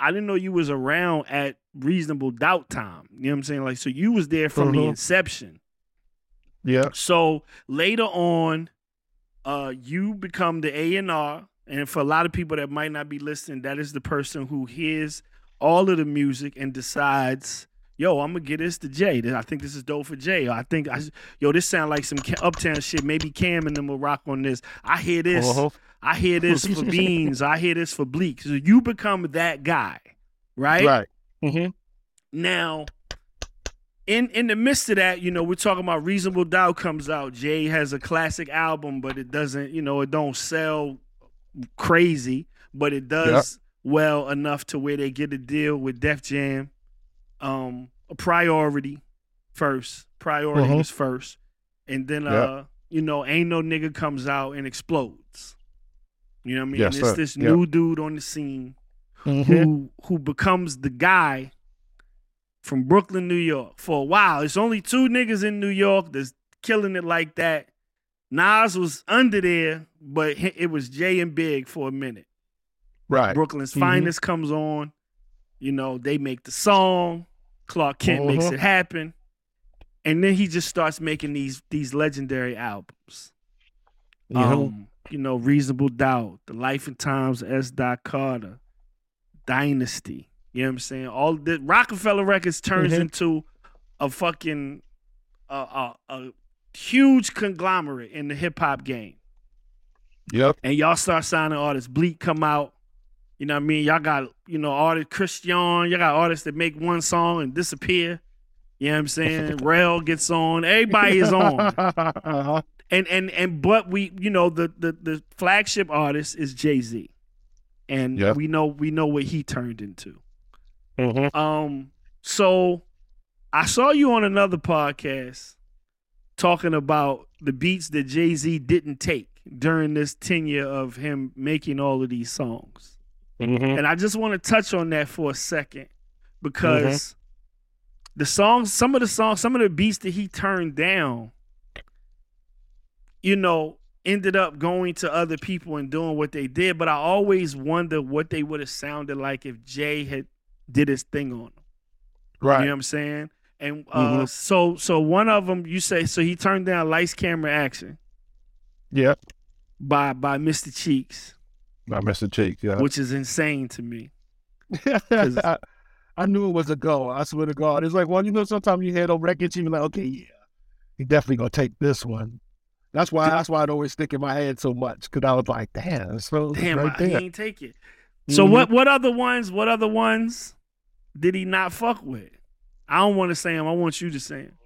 I didn't know you was around at reasonable doubt time. You know what I'm saying? Like so you was there from the Mhm. inception. yeah, So later on, uh, you become the A and R, and for a lot of people that might not be listening, that is the person who hears all of the music and decides, "Yo, I'm gonna get this to Jay. I think this is dope for Jay. I think, I, yo, this sound like some Uptown shit. Maybe Cam and them will rock on this. I hear this. Uh-huh. I hear this for Beans. I hear this for Bleak. So you become that guy, right? right. Mm-hmm. Now, in in the midst of that, you know, we're talking about Reasonable Doubt comes out. Jay has a classic album, but it doesn't, you know, it don't sell crazy, but it does well enough to where they get a deal with Def Jam. Um, a priority first. Priority was first. And then Yep. uh, you know, ain't no nigga comes out and explodes. You know what I mean? Yes, And it's sir. this Yep. new dude on the scene Mhm. who who becomes the guy from Brooklyn, New York. For a while, it's only two niggas in New York that's killing it like that. Nas was under there, but it was Jay and Big for a minute. Right. Brooklyn's Mhm. finest comes on. You know, they make the song. Clark Kent makes Mhm. it happen, and then he just starts making these these legendary albums. Mhm. Um, you know, Reasonable Doubt, The Life and Times of S. Dot Carter, Dynasty. You know what I'm saying? All the Roc-A-Fella Records turns Mhm. into a fucking a, a, a huge conglomerate in the hip hop game. Yep. And y'all start signing artists. Bleak come out. You know what I mean? Y'all got, you know, artists Christión, y'all got artists that make one song and disappear. You know what I'm saying? Rel gets on. Everybody is on and and and but we you know the the the flagship artist is Jay Z, and Yep. we know we know what he turned into. Mhm. Um, so I saw you on another podcast talking about the beats that Jay Z didn't take during this tenure of him making all of these songs, Mhm. and I just want to touch on that for a second because the songs, some of the songs, some of the beats that he turned down you know, ended up going to other people and doing what they did. But I always wonder what they would have sounded like if Jay had did his thing on them. Right. You know what I'm saying? And uh, so, so one of them, you say, so he turned down Lights, Camera, Action Yep. by by Mr. Cheeks, Not Mr. Cheek. Yeah. which is insane to me. I, I knew it was a go. I swear to God. It's like, well, you know, sometimes you hear those records, you be like, okay, yeah, he definitely gonna take this one. That's why. That's why it always stick in my head so much because I was like, damn, so Damn, right I, he there. ain't take it. So Mhm. what? What other ones? What other ones did he not fuck with? I don't want to say him. I want you to say him.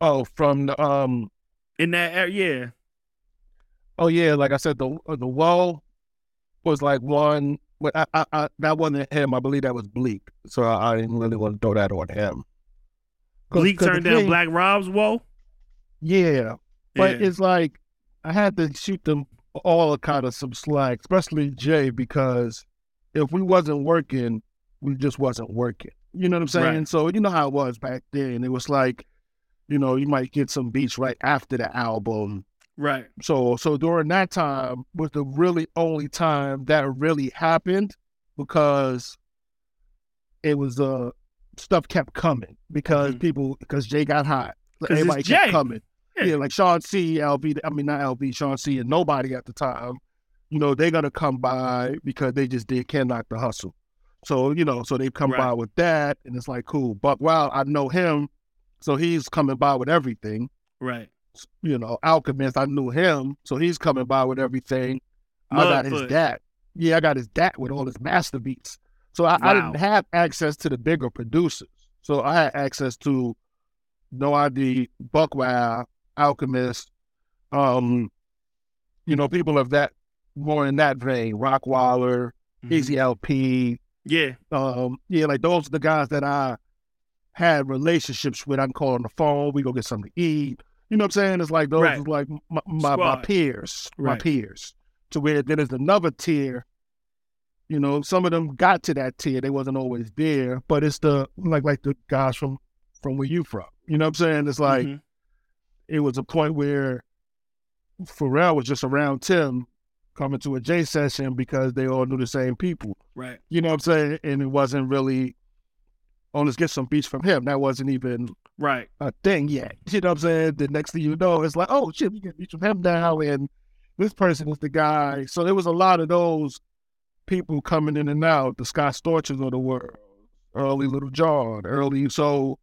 Oh, from the um. In that yeah. Oh yeah, like I said, the uh, the wall was like one. But I, I, I, that wasn't him. I believe that was Bleak. So I, I didn't really want to throw that on him. 'Cause- Bleak 'cause turned down thing- Black Rob's Whoa. Yeah, but Yeah. it's like I had to shoot them all kind of some slack, especially Jay, because if we wasn't working, we just wasn't working. You know what I'm saying? Right. So you know how it was back then. It was like, you know, you might get some beats right after the album. Right. So so during that time was the really only time that really happened because it was uh stuff kept coming because Mhm. people because Jay got hot. Everybody kept Jay. coming. Yeah. Yeah. like Sean C, LV, I mean not LV, Sean C, and Knobody at the time. You know, they're gonna come by because they just did Can Knock the Hustle. So, you know, so they come Right. by with that and it's like cool. But wow, I know him, so he's coming by with everything Right. You know, Alchemist. I knew him, so he's coming by with everything. I got his dad. Yeah, I got his dad with all his master beats. So I, I didn't have access to the bigger producers. So I had access to No ID, Buckwild, Alchemist, um, you know, people of that more in that vein, Rockwilder, Mhm. Ez Elpee, Yeah. um, yeah, like those are the guys that I had relationships with. I can call on the phone. We go get something to eat. You know what I'm saying? It's like those Right. is like my, my, my peers, my peers. To where then there's another tier. You know, some of them got to that tier. They wasn't always there, but it's the like like the guys from from where you from. You know what I'm saying? It's like Mhm. it was a point where Pharrell was just around Tim coming to a J session because they all knew the same people. Right. You know what I'm saying? And it wasn't really, oh, let's get some beats from him. That wasn't even Right. a thing yet. You know what I'm saying? The next thing you know, it's like, oh, shit, we get beats from him now. And this person was the guy. So there was a lot of those people coming in and out, the Scott Storches of the world, early Lil Jon, early. So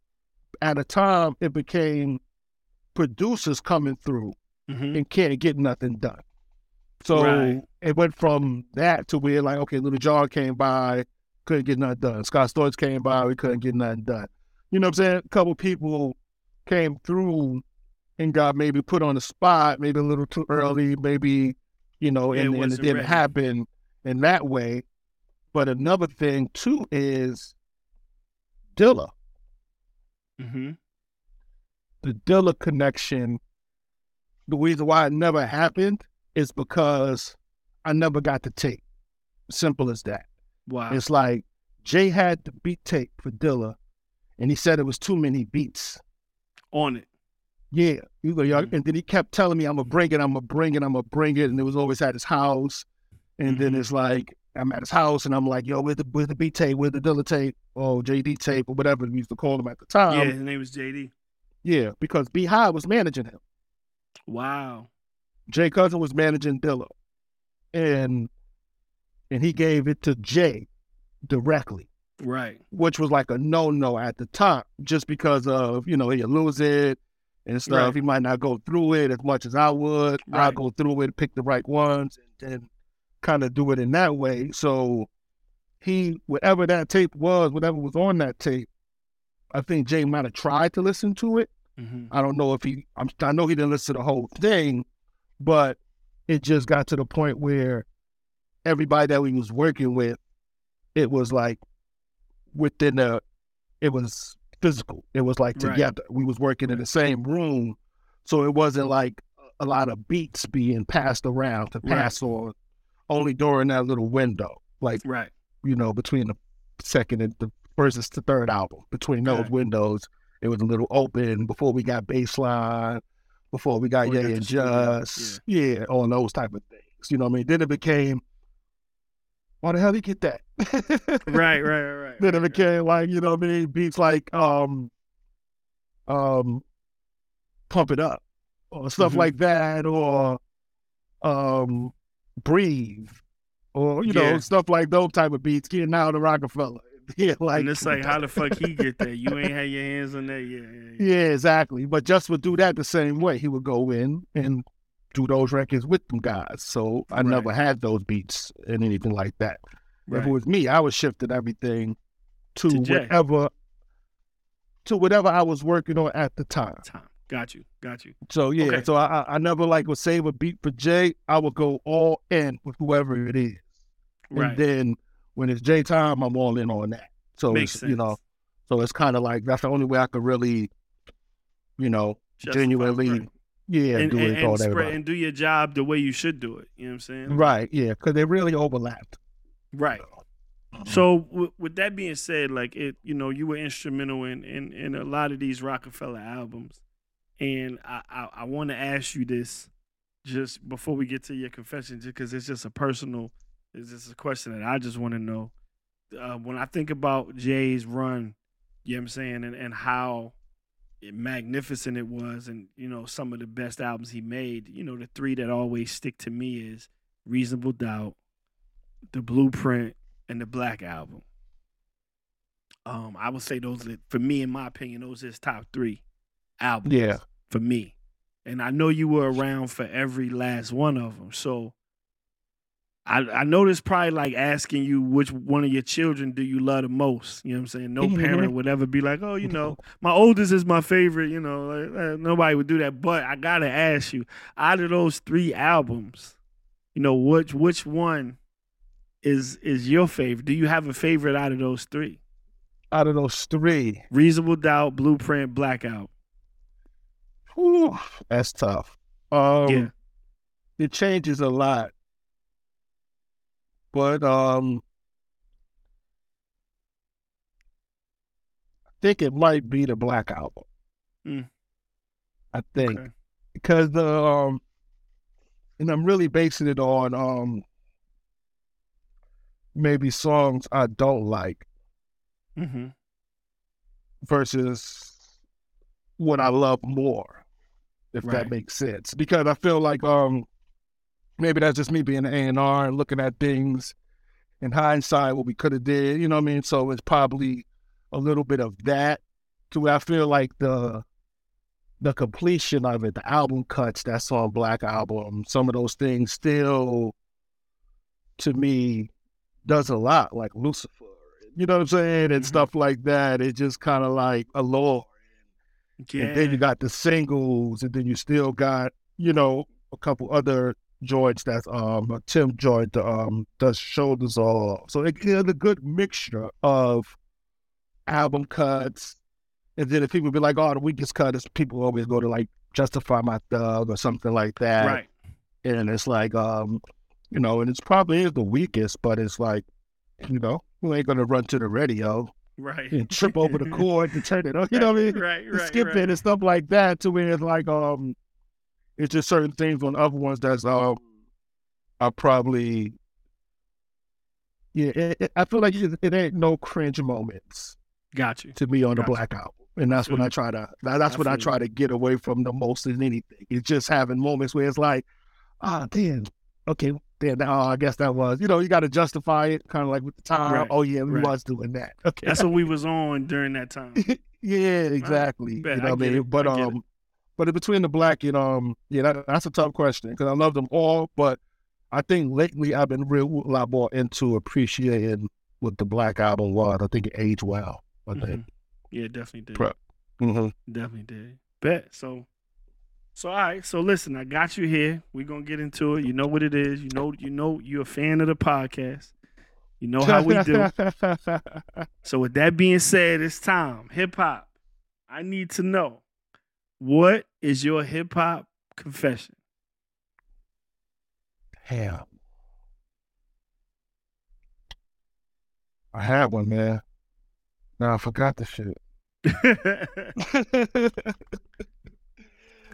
at a time, it became producers coming through hmm and can't get nothing done. So Right. it went from that to where like, okay, Lil Jon came by, couldn't get nothing done. Scott Storch came by, we couldn't get nothing done. You know what I'm saying? A couple people came through and got maybe put on the spot, maybe a little too early, maybe, you know, Yeah, it and, and it didn't ready. happen in that way. But another thing too is Dilla. Mm-hmm. The Dilla connection. The reason why it never happened is because I never got the tape. Simple as that. Wow. It's like Jay had the beat tape for Dilla, and he said it was too many beats. On it. Yeah, he go, Mhm. and then he kept telling me, "I'm gonna bring it, I'm gonna bring it, I'm gonna bring it," and it was always at his house. And then Mhm. it's like I'm at his house, and I'm like, "Yo, where's the where's the beat tape? Where's the Dilla tape? Or JD tape, or whatever we used to call him at the time." yeah, his name was JD. Yeah, because B High was managing him. Wow. Jay Cousin was managing Dilla, and and he gave it to Jay directly. Right. which was like a no no at the top just because of you know he'll lose it and stuff. Right. He might not go through it as much as I would. I'll go through it, pick the right ones, and, and kind of do it in that way. So he, whatever that tape was, whatever was on that tape, I think Jay might have tried to listen to it. Mm-hmm. I don't know if he. I'm, I know he didn't listen to the whole thing, but it just got to the point where everybody that we was working with, it was like within a, it was physical. It was like Right. together. We was working in the same room, so it wasn't like a lot of beats being passed around to Right. pass on. Only during that little window, like Right. you know, between the second and the first and the third album, between those windows, it was a little open before we got baseline, before we got Before Yeah and Just, yeah. all those type of things. You know what I mean? Then it became, why the hell did you get that? Right. Right. Right. Right. then it became like, you know what I mean? Beats like, um, um, Pump It Up or stuff Mhm. like that or, um, Breathe or, you know, stuff like those type of beats, getting out of the Roc-A-Fella. Yeah, like and it's like, how the fuck he get that? You ain't had your hands on that. Yeah. Yeah. yeah. Yeah, exactly. But Just would do that the same way. He would go in and do those records with them guys. So I Right. never had those beats and anything like that. If it was me, I would shifted everything to, To whatever to whatever I was working on at the time. Time. Got you. Got you. So yeah, Okay. so I, I never like would save a beat for Jay. I would go all in with whoever it is. Right. And then when it's Jay time, I'm all in on that. So Makes it's, you know, so it's kind of like that's the only way I could really, you know, Justify, genuinely, right. Yeah, and, do and, it and, spread, and do your job the way you should do it. You know what I'm saying? Right, yeah, because they really overlapped. Right. So w- with that being said, like it, you know, you were instrumental in in, in a lot of these Roc-A-Fella albums, and I I, I want to ask you this just before we get to your confession, just because it's just a personal, it's just a question that I just want to know. Uh, when I think about Jay's run, you know what I'm saying, and and how magnificent it was, and you know some of the best albums he made. You know, the three that always stick to me is Reasonable Doubt, The Blueprint, and the Black Album. Um, I would say those are, for me, in my opinion, those is top three albums. Yeah. for me. And I know you were around for every last one of them. So I I know this probably like asking you which one of your children do you love the most. You know what I'm saying? No Mhm. parent would ever be like, oh, you know, my oldest is my favorite. You know, like, uh, nobody would do that. But I gotta ask you, out of those three albums, you know, which which one is is your favorite? Do you have a favorite out of those three? Out of those three, Reasonable Doubt, Blueprint, Blackout. whew, that's tough. Um, Yeah. it changes a lot, but um, I think it might be the Black Album. Mm. I think Okay. because the um, and I'm really basing it on um, maybe songs I don't like Mm-hmm. versus what I love more, if Right. that makes sense. Because I feel like um maybe that's just me being an A and R and looking at things in hindsight what we could have did, you know what I mean? So it's probably a little bit of that to where I feel like the the completion of it, the album cuts that's on Black Album, some of those things still to me does a lot, like Lucifer. You know what I'm saying? And Mhm. stuff like that. It just kind of like allure. Yeah. And then you got the singles, and then you still got, you know, a couple other joints that's um Tim that um does shoulders all. So it gives a good mixture of album cuts. And then if people be like, oh, the weakest cut is people always go to like Justify My Thug or something like that. Right. And it's like, um, you know, and it's probably is the weakest, but it's like, you know, we ain't gonna run to the radio Right. and trip over the cord to turn it on. You know what I mean? Right, right. skip right. it and stuff like that to where it's like um it's just certain things on other ones that's um are probably yeah it, it- I feel like it, it ain't no cringe moments Got you. to me on the Gotcha. Black Album and that's what I try to that- that's what I try to get away from the most than anything it's just having moments where it's like ah damn okay then oh I guess that was you know you got to justify it kind of like with the time Right, oh yeah we right. was doing that okay That's what we was on during that time. Yeah, exactly. bet. You know I what I mean? But I um, but in between the black and um, yeah, that, that's a tough question because I love them all, but I think lately I've been real a lot more into appreciating what the black album was. I think it aged well. I think. Yeah, definitely did. Pro- hmm Definitely did. Bet. So so all right. So listen, I got you here. We're gonna get into it. You know what it is. You know, you know you're a fan of the podcast. You know how we do. So with that being said, it's time. Hip hop. I need to know what is your hip hop confession? Damn. I had one, man. No, I forgot the shit.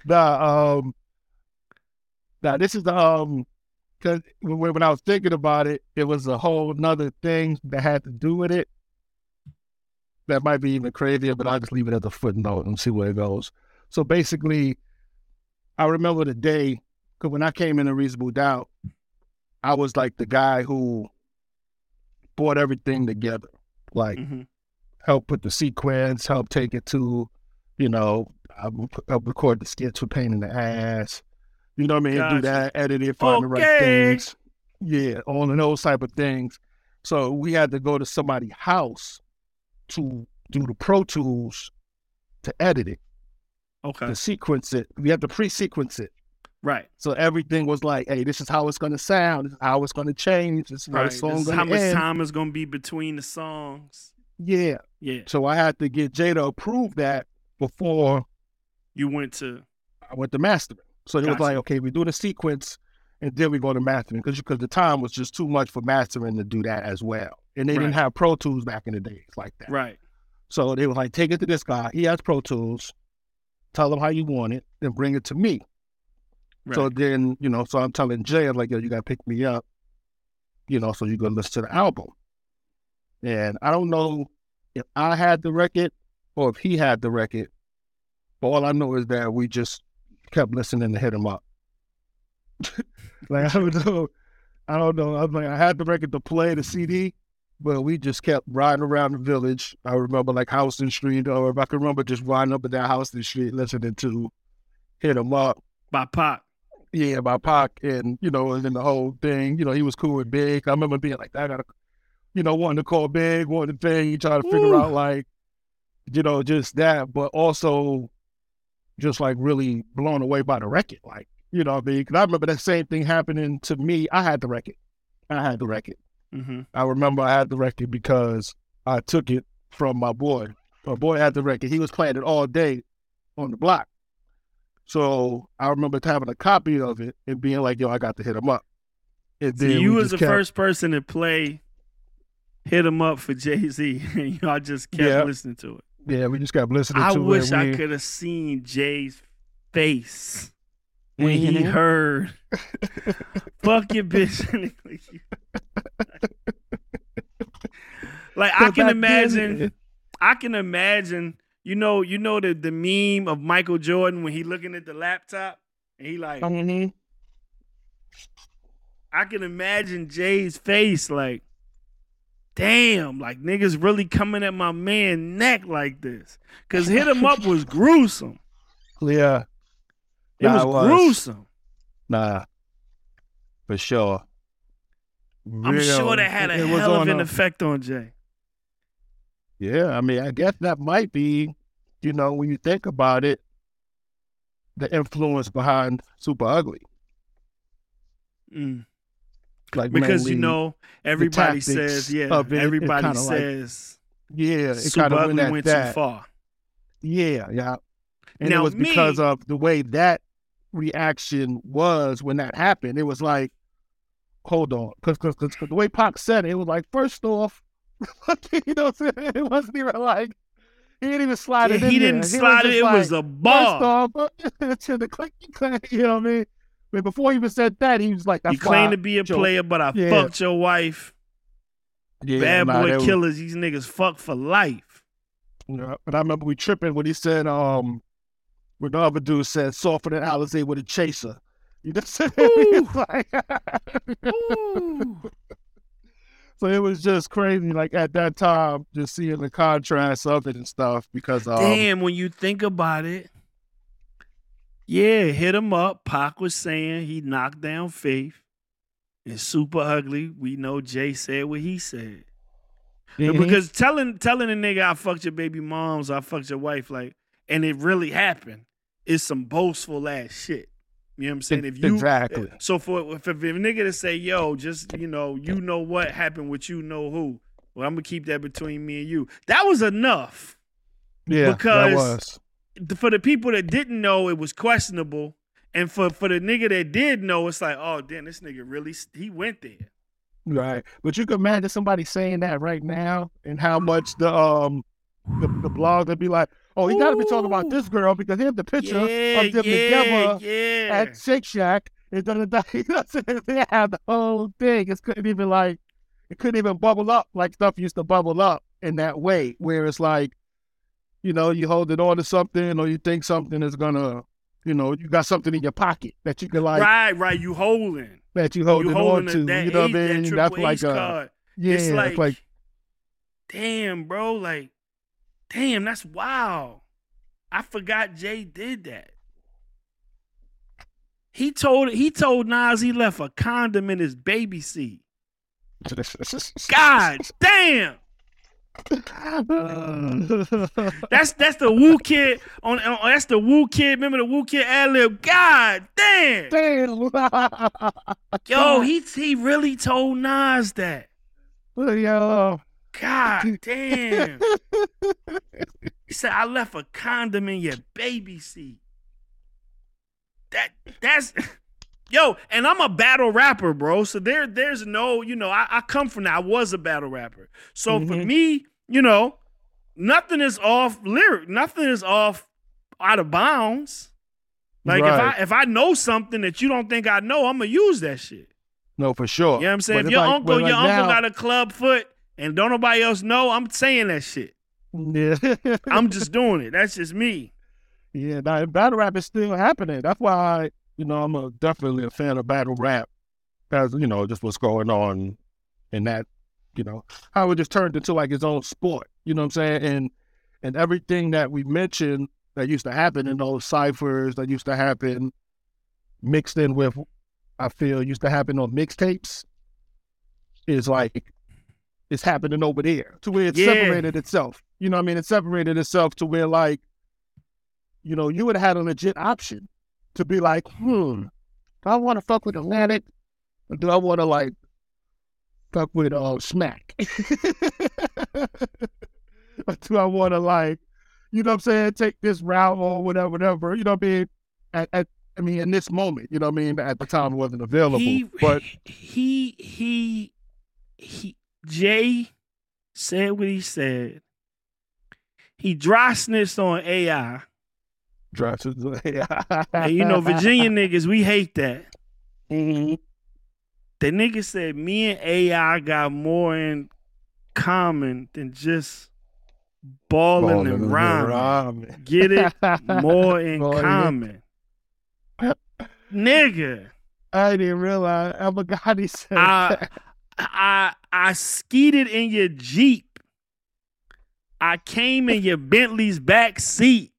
nah, um, nah, this is um, cause when, when I was thinking about it, it was a whole nother thing that had to do with it. That might be even crazier, but I'll just leave it as a footnote and see where it goes. So basically, I remember the day because when I came in a reasonable doubt, I was like the guy who brought everything together, like Mhm. help put the sequence, help take it to, you know, I would help record the skits with pain in the ass. You know what I mean? Gotcha. Do that, edit it, find the right things. Yeah, all of those type of things. So we had to go to somebody's house to do the Pro Tools to edit it, Okay. to sequence it. We had to pre-sequence it. Right. So everything was like, hey, this is how it's gonna sound, this is how it's gonna change, this is how Right. the This song is gonna how much end. time is gonna be between the songs. Yeah. Yeah. So I had to get Jay to approve that before You went to I went to mastering. So it was like, okay, we do the sequence and then we go to mastering because because the time was just too much for mastering to do that as well. And they didn't have Pro Tools back in the days like that. right. So they were like, take it to this guy. He has Pro Tools. Tell them how you want it, then bring it to me. Right. So then, you know, so I'm telling Jay, I'm like, yo, you gotta pick me up, you know, so you go listen to the album. And I don't know if I had the record or if he had the record, but all I know is that we just kept listening to hit him up. like I don't know, I don't know. I'm like, I had the record to play the CD, but we just kept riding around the village. I remember like Houston Street, or if I can remember just riding up and down Houston Street listening to hit him up. By Pac. Yeah, by Pac and you know, and then the whole thing, you know, he was cool with Big. I remember being like, I gotta, you know, wanting to call Big, wanting to thing, trying to figure Woo. out like, you know, just that, but also just like really blown away by the record, like, you know, what I mean, 'Cause I remember that same thing happening to me. I had the record, I had the record. Mm-hmm. I remember I had the record because I took it from my boy. My boy had the record. He was playing it all day on the block. So I remember having a copy of it and being like, yo, I got to hit him up. And So then you was the kept- first person to play hit him up for Jay Z and y'all just kept Yeah. listening to it. Yeah, we just kept listening I to wish it. I We- could have seen Jay's face when he heard fuck your bitch. like I can imagine I can imagine, you know, you know the the meme of Michael Jordan when he looking at the laptop and he like Mhm. I can imagine Jay's face like damn, like niggas really coming at my man neck like this. Cause hit him up was gruesome. Yeah. It Nah, was, it was. gruesome. Nah. For sure. I'm sure that had a it was hell of an a- effect on Jay. Yeah, I mean, I guess that might be, you know, when you think about it, the influence behind Super Ugly. Mm. Like Because you know everybody says yeah. it, it everybody kinda like- says yeah, it Super kind of Ugly went went that. too far. Yeah, yeah. And Now, it was because me- of the way that reaction was when that happened. It was like, hold on, because the way Pac said it, it was like, first off, you know, what I'm saying? it wasn't even like he didn't even slide Yeah, it in he didn't was slide it. just It like, was a bar. First off, to the click, click, you know what I mean? But before he even said that, he was like, You claim to be a player, but I Yeah. fucked your wife. yeah, Bad nah, boy that was- killers. These niggas fuck for life. Yeah, but I remember we tripping when he said, um, when the other dude said, softer than Alizé with a chaser. You said, Ooh. like, Ooh. so it was just crazy. Like at that time, just seeing the contrast of it and stuff because, um, Damn, when you think about it, yeah, hit him up. Pac was saying he knocked down Faith. And super ugly. We know Jay said what he said. mhm. Because telling telling a nigga I fucked your baby moms, I fucked your wife, like, and it really happened, is some boastful ass shit. You know what I'm saying? If you Exactly. so for if, if a nigga to say, yo, just you know, you know what happened with you know who. Well, I'm gonna keep that between me and you. That was enough. yeah, because-. For the people that didn't know, it was questionable. And for, for the nigga that did know, it's like, oh damn, this nigga really he went there. Right. But you can imagine somebody saying that right now and how much the um the, the blog would be like, oh, he gotta be talking about this girl because here's the picture Yeah, of them yeah, together yeah. at Shake Shack. It doesn't you know what I'm? They have the whole thing. It couldn't even like it couldn't even bubble up like stuff used to bubble up in that way, where it's like, you know, you hold it on to something or you think something is gonna you know, you got something in your pocket that you can like right, right. You holding. that you holding you on holding to. that you know what I mean? That's like a card. yeah, it's like, it's like damn, bro, like, damn, that's wow. I forgot Jay did that. He told he told Nas he left a condom in his baby seat. God damn. That's that's the Woo Kid on, on that's the Woo Kid. Remember the Woo Kid ad lib? God damn. Damn. Yo, he he really told Nas that. Yo. God damn. he said I left a condom in your baby seat. That that's yo, and I'm a battle rapper, bro. So there there's no, you know, I, I come from that. I was a battle rapper. So for Mhm. me, you know, nothing is off lyric, nothing is off out of bounds. Like Right. if I if I know something that you don't think I know, I'm gonna use that shit. No, for sure. You know what I'm saying? But if your like- uncle, your like uncle now- got a club foot and don't nobody else know, I'm saying that shit. Yeah. I'm just doing it. That's just me. yeah, now, battle rap is still happening. That's why, I, you know, I'm a, definitely a fan of battle rap. As, you know, just what's going on in that, you know, how it just turned into like its own sport. You know what I'm saying? And and everything that we mentioned that used to happen in those ciphers that used to happen mixed in with I feel used to happen on mixtapes is like it's happening over there to where it Yeah. separated itself. You know what I mean? It separated itself to where like, you know, you would have had a legit option to be like, hmm, do I want to fuck with Atlantic or do I want to like fuck with uh Smack? or do I want to like, you know what I'm saying, take this route or whatever, whatever. You know what I mean? At, at I mean, in this moment, you know what I mean? At the time, it wasn't available. He, but he, he, he, Jay said what he said. He dry snitched on AI. And you know, Virginia niggas, we hate that. Mhm. The nigga said me and AI got more in common than just balling, and rhyming. Get it? More in in- common. Nigga. I didn't realize. I forgot he said I, that. I I skeeted in your Jeep. I came in your Bentley's back seat.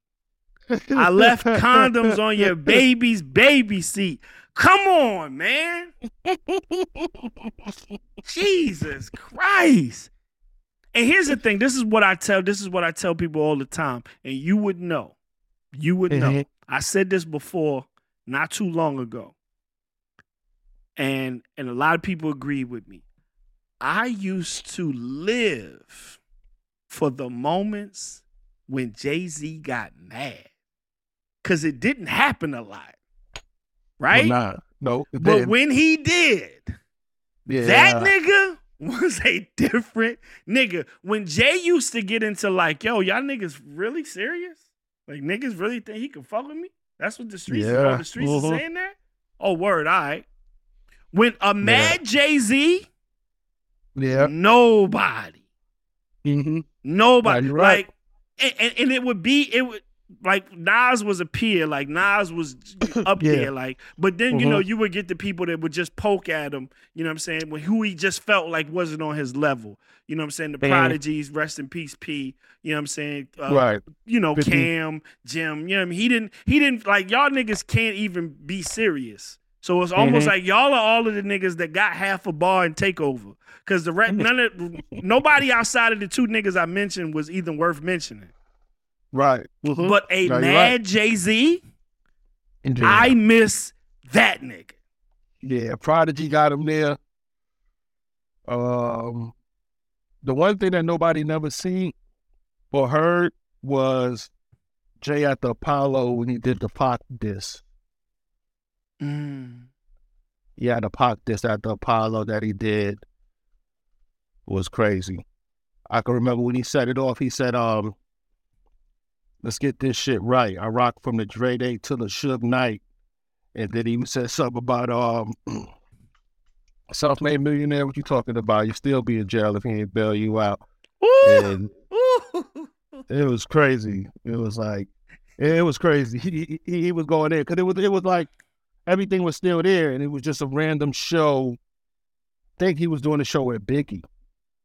I left condoms on your baby's baby seat. Come on, man. Jesus Christ. And here's the thing. This is what I tell. This is what I tell people all the time. And you would know. You would know. Mhm. I said this before, not too long ago. and and a lot of people agree with me. I used to live for the moments when Jay Z got mad, cause it didn't happen a lot, right? Well, nah, no, but when he did, yeah, that nigga was a different nigga. When Jay used to get into like, yo, y'all niggas really serious? Like niggas really think he can fuck with me? That's what the streets, Yeah. oh, the streets Mhm. is saying that. Oh, word, all right. When a mad Jay Z, yeah, nobody, hmm nobody, Yeah, right. like, and, and, it would be it would. Like Nas was a peer, like Nas was up Yeah. there, like. But then you Mhm. know you would get the people that would just poke at him. You know what I'm saying? When who he just felt like wasn't on his level. You know what I'm saying? The prodigies, rest in peace, P. You know what I'm saying? Uh, right. You know 50. Cam, Jim. You know what I mean? He didn't. He didn't like y'all niggas can't even be serious. So it's almost Mhm. like y'all are all of the niggas that got half a bar and take over. Cause the re- none of nobody outside of the two niggas I mentioned was even worth mentioning. Right. Mhm. But a No, mad right. Jay Z, I miss that nigga. Yeah, Prodigy got him there. Um, the one thing that nobody never seen or heard was Jay at the Apollo when he did the Pac diss. Mm. He had a Pac diss at the Apollo that he did was crazy. I can remember when he set it off. He said, "Um, let's get this shit right. I rock from the Dre Day to the Suge Knight." And then he said something about um self-made millionaire. What you talking about? You still be in jail if he ain't bail you out. Ooh, And ooh. it was crazy. It was like it was crazy. He he, he was going there because it was it was like everything was still there, and it was just a random show. I think he was doing a show with Biggie,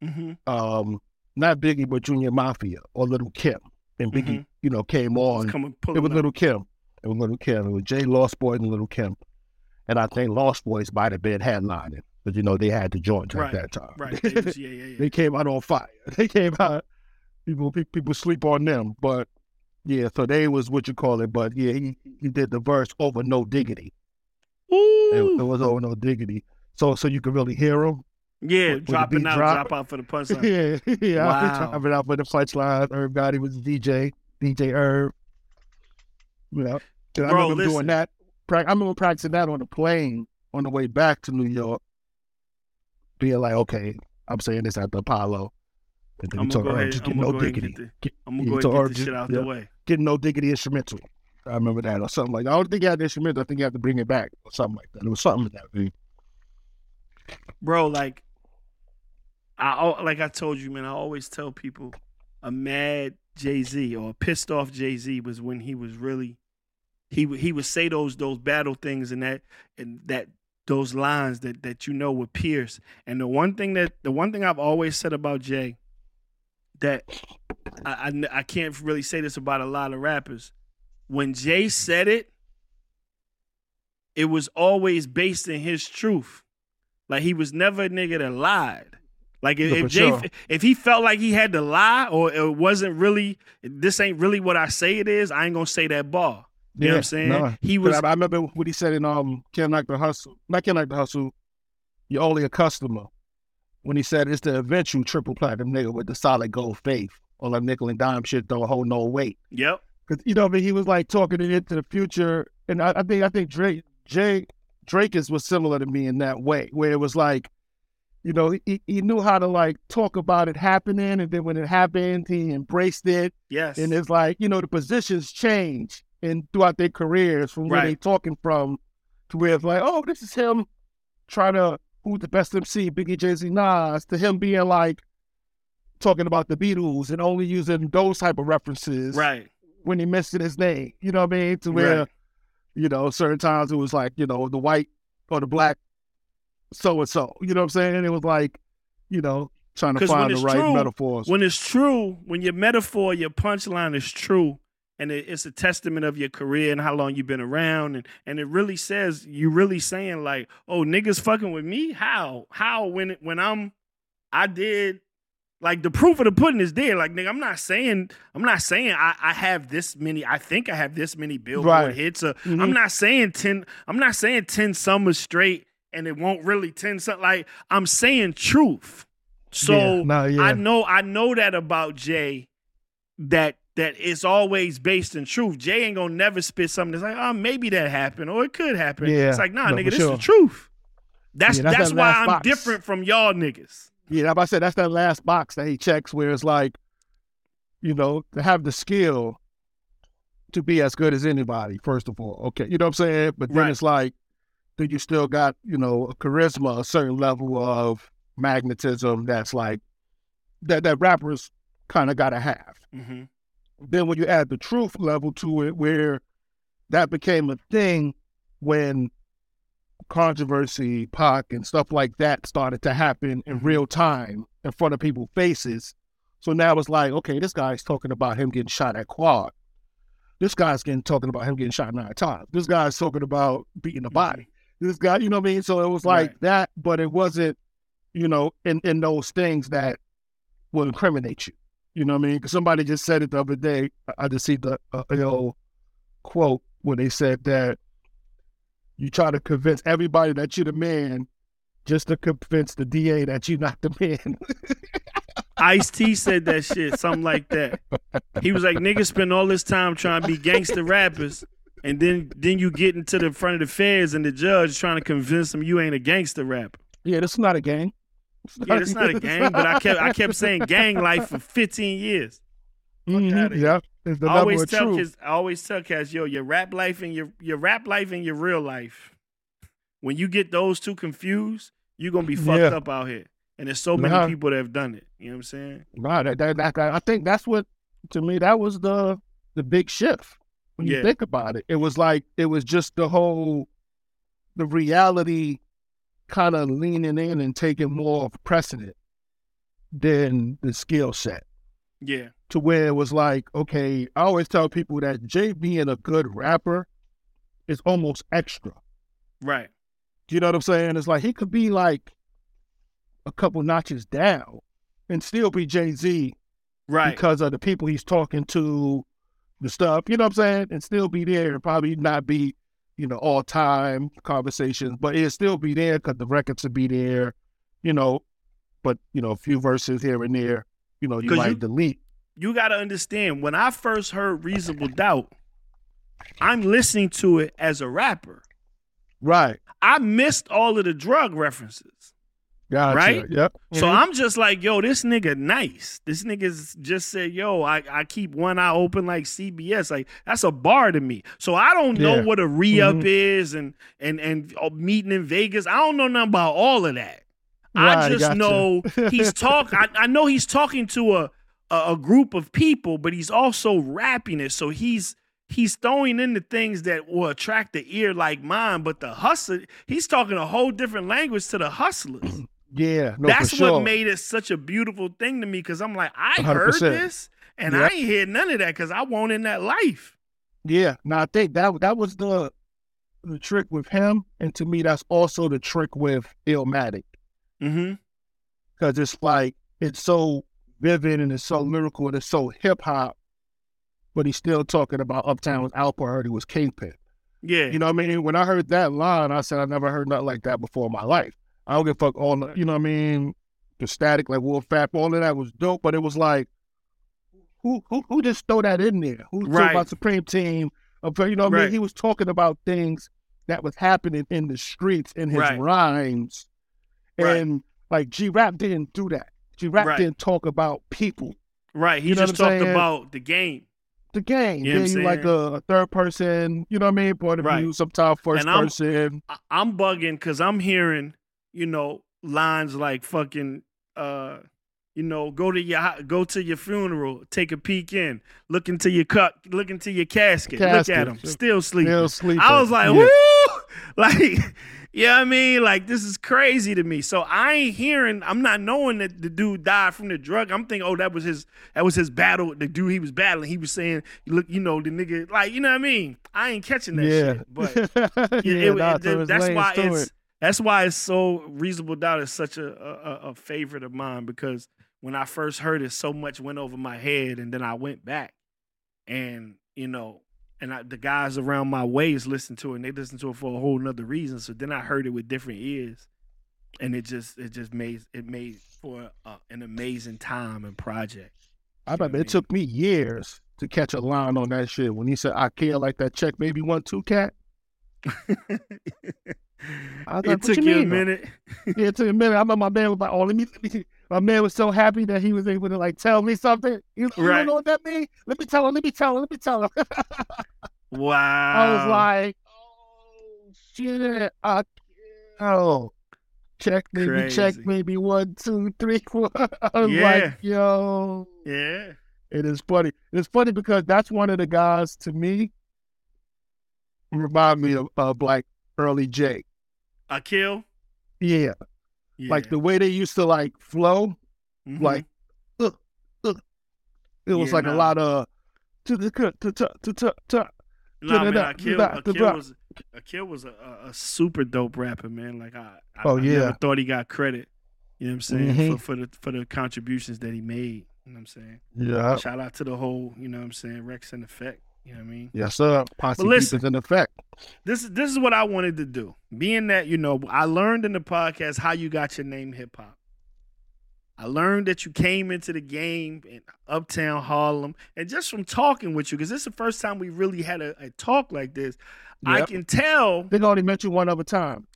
Mhm. um, not Biggie, but Junior Mafia or Lil' Kim, and Biggie, you know, came on. It was up. Lil' Kim. It was Lil' Kim. It was Jay Lost Boyz and Lil' Kim. And I think Lost Boyz might have been headlining, but you know they had the joint Right, at that time. Right. They was- yeah, yeah, yeah. they came out on fire. They came out. People people sleep on them, but yeah. So they was what you call it. But yeah, he he did the verse over no diggity. It, it was over no diggity. So so you could really hear him. Yeah, with dropping beat out, drop. drop out for the punchline. yeah, yeah. I Wow. was dropping out for the punchline. Everybody was DJ, DJ Herb. You know, and I Bro, remember listen. doing that. Prac- I remember practicing that on the plane on the way back to New York. Being like, okay, I'm saying this at the Apollo. And then I'm you gonna talk go about ahead. just I'm get gonna no go ahead and diggity. get the. Get, I'm gonna go ahead and her get this shit out yeah, the way. Getting no diggity instrumental. I remember that or something like that. I don't think you had the instrumental. I think you have to bring it back or something like that. It was something that. bro like i like i told you man i always tell people a mad jay-z or a pissed off jay-z was when he was really he he would say those those battle things and that and that those lines that that you know would pierce and the one thing that the one thing i've always said about jay that I I can't really say this about a lot of rappers when jay said it it was always based in his truth like he was never a nigga that lied. Like if, if Jay, sure. if he felt like he had to lie or it wasn't really, this ain't really what I say it is. I ain't gonna say that bar. You know what I'm saying? He was I, I remember what he said in um Can't Like the Hustle. Not Can't Like the Hustle. You're only a customer. When he said it's the eventual triple platinum nigga with the solid gold faith. All that nickel and dime shit don't hold no weight. yep. Cause you know, mean, he was like talking it into the future, and I, I think I think Drake Jay Drake is was similar to me in that way, where it was like, you know, he, he knew how to like talk about it happening, and then when it happened, he embraced it, Yes. and it's like you know the positions change and throughout their careers from where Right. they talking from to where it's like, oh, this is him trying to who's the best MC, Biggie, Jay Z, Nas, to him being like talking about the Beatles and only using those type of references right. When he mentioned his name. You know what I mean? To where, Right. you know, certain times it was like, you know, the white or the black so and so. You know what I'm saying? It was like, you know, trying to find the right true, metaphors. When it's true, when your metaphor, your punchline is true, and it, it's a testament of your career and how long you've been around, and and it really says you really saying like, oh niggas fucking with me? How? How when it, when I'm I did like the proof of the pudding is there. Like nigga, I'm not saying I'm not saying I, I have this many. I think I have this many billboard Right. hits. Or, Mhm. I'm not saying ten. I'm not saying ten summers straight and it won't really tend something like I'm saying truth. So Yeah, no, yeah. I know I know that about Jay that that it's always based in truth. Jay ain't gonna never spit something that's like, oh, maybe that happened or it could happen. Yeah, it's like, nah, no, nigga, this sure. is the truth. That's Yeah, that's that's, that why I'm box. different from y'all niggas. Yeah, I said that's that last box that he checks where it's like, you know, to have the skill to be as good as anybody, first of all. Okay. You know what I'm saying? But then Right. it's like, then you still got, you know, a charisma, a certain level of magnetism that's like that that rappers kind of gotta have. Mm-hmm. Then when you add the truth level to it, where that became a thing when controversy, Pac, and stuff like that started to happen in real time in front of people's faces. So now it's like, okay, this guy's talking about him getting shot at quad. This guy's getting talking about him getting shot nine times. This guy's talking about beating the body. This guy, you know what I mean? So it was like Right. that, but it wasn't, you know, in, in those things that will incriminate you. You know what I mean? Because somebody just said it the other day. I- I just see the uh, you know quote where they said that you try to convince everybody that you're the man just to convince the DA that you're not the man. Ice T said that shit, something like that. He was like, niggas spend all this time trying to be gangster rappers, and then then you get into the front of the feds and the judge trying to convince them you ain't a gangster rapper. yeah, this is not a gang. Yeah, it's not a gang, but I kept I kept saying gang life for 15 years. Mhm, here. Yeah, the level always of tell truth. kids, I always tell cats, yo, your rap life and your your rap life and your real life. When you get those two confused, you're gonna be fucked Yeah. up out here. And there's so many Nah. people that have done it. You know what I'm saying? Right, that, that, that, I think that's what to me that was the the big shift when you Yeah. think about it. It was like it was just the whole the reality kind of leaning in and taking more of precedent than the skill set. Yeah. To where it was like, okay, I always tell people that Jay being a good rapper is almost extra. Right. Do you know what I'm saying? It's like he could be like a couple notches down and still be Jay Z Right. because of the people he's talking to, the stuff, you know what I'm saying? And still be there and probably not be, you know, all time conversations, but it'll still be there because the records will be there, you know, but, you know, a few verses here and there, you know, you might you- delete. You got to understand when I first heard Reasonable Doubt, I'm listening to it as a rapper. Right. I missed all of the drug references. Gotcha. Right? Yep. So Mhm. I'm just like, yo, this nigga nice. This nigga's just said, yo, I, I keep one eye open like CBS. Like that's a bar to me. So I don't know Yeah. what a re-up Mhm. is and and and uh, meeting in Vegas. I don't know nothing about all of that. I just gotcha. know he's talk. I, I know he's talking to a, a a group of people, but he's also rapping it. So he's he's throwing in the things that will attract the ear like mine. But the hustler, he's talking a whole different language to the hustlers. Yeah. No, That's for sure. what made it such a beautiful thing to me because I'm like, I heard 100%. this and I ain't hear none of that because I won't in that life. Yeah, now I think that that was the the trick with him, and to me, that's also the trick with Illmatic Mm-hmm. because it's like it's so vivid and it's so lyrical and it's so hip hop, but he's still talking about Uptown with Alpo. I heard he was Kingpin. Yeah. You know what I mean? When I heard that line, I said I never heard nothing like that before in my life. I don't give a fuck all the, you know what I mean? The static, like Wolf Fap, all of that was dope, but it was like, who who who just throw that in there? Who Right. about Supreme Team? You know what I mean? He was talking about things that was happening in the streets in his Right. rhymes, Right. and like G Rap didn't do that. G Rap Right. didn't talk about people. right. He you know just talked saying? about the game. The game, You know yeah, you like a, a third person, you know what I mean? Point of Right. view, sometimes first And I'm- person. I'm bugging because I'm hearing, you know, lines like fucking, uh, you know, go to your go to your funeral, take a peek in, look into your cut, look into your casket, look at him, still sleeping. Still sleeping. I was like, Yeah. woo, like, you know what I mean? Like, this is crazy to me. So I ain't hearing, I'm not knowing that the dude died from the drug. I'm thinking, oh, that was his, that was his battle. The dude he was battling, he was saying, look, you know, the nigga, like, you know what I mean? I ain't catching that yeah. shit, but. yeah, Yeah, it- nah, it- so that's why it's it. that's why it's so reasonable doubt is such a, a a favorite of mine because when I first heard it, so much went over my head, and then I went back, and you know, and I, the guys around my ways listen to it and they listen to it for a whole nother reason. So then I heard it with different ears, and it just it just made it made for uh, an amazing time and project. I remember it took me years to catch a line on that shit when he said, "I care like that check maybe one two cat." I was like, it "What took you you a minute. Yeah, it took a minute. I remember my man was like, "Oh, let me." Let me my man was so happy that he was able to like tell me something. You, you Right. don't know what that means? Let me tell him. Let me tell him. Let me tell him. Wow. I was like, "Oh shit!" I, oh, check maybe, check maybe one, two, three, four. I was Yeah. like, "Yo." yeah, It is funny. It's funny because that's one of the guys to me remind me of, of like early Jake. Aqil. Yeah. Yeah. Like the way they used to like flow, Mhm. like uh, uh, it was Yeah, like nah. a lot of to the to to to to to Nah, man, Aqil, Aqil was Aqil was a, a, super dope rapper, man. Like I, I, Oh, I yeah. never thought he got credit. You know what I'm saying Mhm. for for the for the contributions that he made. You know what I'm saying. yeah. Shout out to the whole, you know what I'm saying, Wreckx-N-Effect. You know what I mean? Yes, sir. Posse But listen. in effect. This is this is what I wanted to do. Being that, you know, I learned in the podcast how you got your name hip hop. I learned that you came into the game in Uptown Harlem, and just from talking with you, because this is the first time we really had a, a talk like this. I can tell I think I only met you one other time.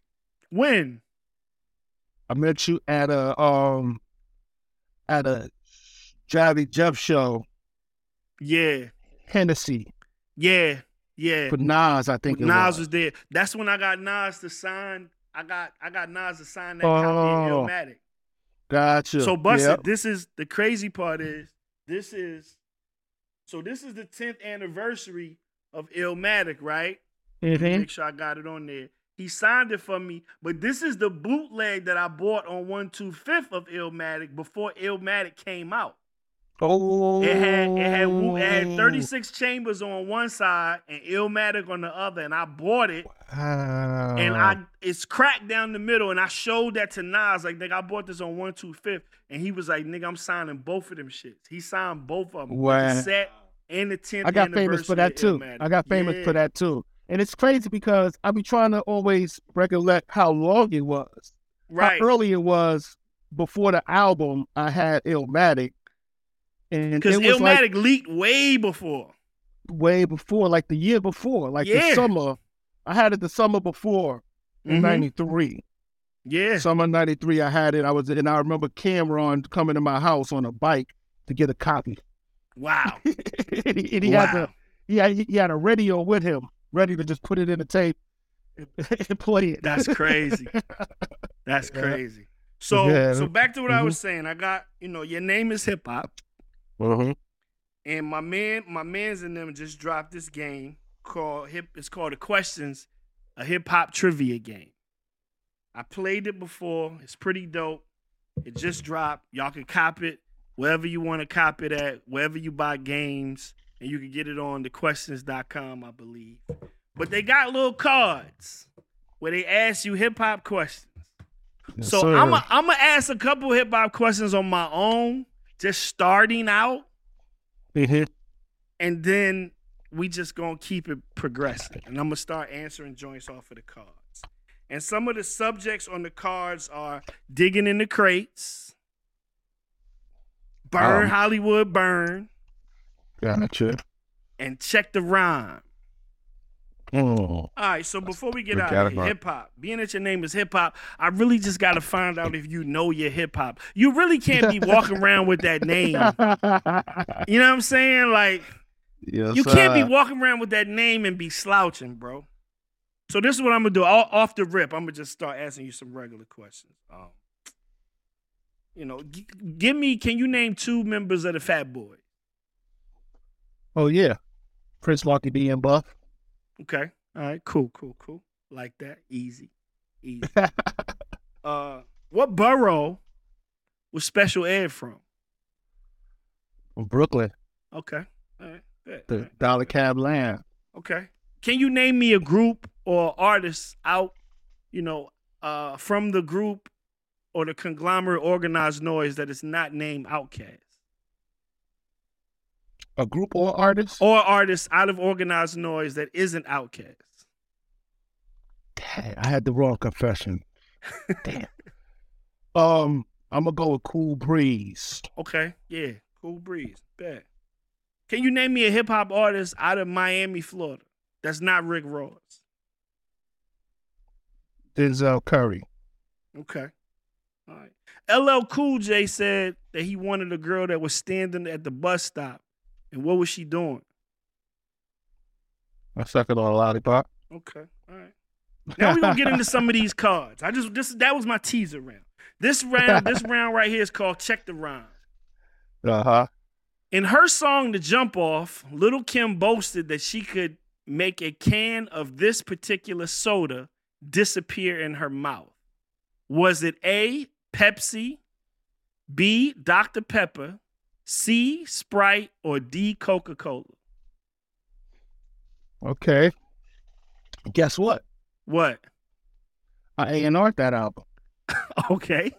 when I met you at a um at a Jazzy Jeff show, Yeah, Hennessy yeah, yeah. for Nas, I think Nas was. was there. That's when I got Nas to sign. I got I got Nas to sign that copy of Oh. Illmatic. Gotcha. So Buster, Yep. this is the crazy part is this is so this is the 10th anniversary of Illmatic, right? Mhm. Make sure I got it on there. He signed it for me, but this is the bootleg that I bought on 1 2 5th of Illmatic before Illmatic came out. Oh, It had it had it had 36 chambers on one side and Illmatic on the other, and I bought it Wow. and I it's cracked down the middle, and I showed that to Nas. Like, nigga, I bought this on one two fifth, and he was like, nigga, I'm signing both of them shits. He signed both of them, Wow. the set and the tenth. I got famous for that too. I got famous for that too. And it's crazy because I be trying to always recollect how long it was, Right, how early it was before the album. I had Illmatic, and because was like Illmatic leaked way before. way before, like the year before, like Yeah. the summer. I had it the summer before in Mhm. '93. Yeah, Summer '93, I had it. I was, and I remember Cam'ron coming to my house on a bike to get a copy. wow, and he, and he wow. had the, he had, he had a radio with him, ready to just put it in the tape and, play it. That's crazy. That's Yeah. crazy. So, Yeah. so back to what I Mhm. was saying. I got you know your name is hip hop. Mhm. And my man, my man's in them just dropped this game called hip. It's called the Questions, a hip hop trivia game. I played it before. It's pretty dope. It just dropped. Y'all can cop it wherever you want to cop it at, wherever you buy games, and you can get it on thequestions.com, I believe. But they got little cards where they ask you hip hop questions. Yes, so sir. I'm I'm gonna ask a couple hip hop questions on my own, just starting out Mhm. and then we just gonna keep it progressing. And I'm gonna start answering joints off of the cards. And some of the subjects on the cards are digging in the crates, burn Um. Hollywood burn, Gotcha. and check the rhyme. Mm. All right, so before we get out of hip hop. Being that your name is hip hop, I really just got to find out if you know your hip hop. You really can't be walking around with that name. You know what I'm saying? Like, yes, You can't be walking around with that name and be slouching, bro. So this is what I'm gonna do. All, off the rip, I'm gonna just start asking you some regular questions. Um, you know, g- give me. Can you name two members of the Fat Boy? Oh yeah, Prince Markie Dee and Buff. Okay. All right. Cool. Cool. Cool. Like that. Easy. Easy. uh, what borough was Special Ed from? From Brooklyn, Okay. All right. Good. The right. Dollar Cab Land. Okay. Can you name me a group or artist out, you know, uh, from the group or the conglomerate Organized Noize that is not named Outkast? A group or artist? or artist out of Organized Noize that isn't Outkast. Dang, I had the wrong confession. Damn. Um, I'm gonna go with Cool Breeze. Okay, yeah, cool breeze. Bet. Can you name me a hip hop artist out of Miami, Florida? That's not Rick Ross. Denzel Curry. Okay. All right. LL Cool J said that he wanted a girl that was standing at the bus stop. And what was she doing? I suck it on a lollipop. Okay. All right. Now we're gonna get into some of these cards. I just this that was my teaser round. This round, this round right here is called Check the Rhyme. Uh huh. In her song The Jump Off, Lil' Kim boasted that she could make a can of this particular soda disappear in her mouth. Was it A, Pepsi, B, Dr. Pepper, C, Sprite, or D, Coca Cola? Okay. Guess what? What? I A and R that album. Okay.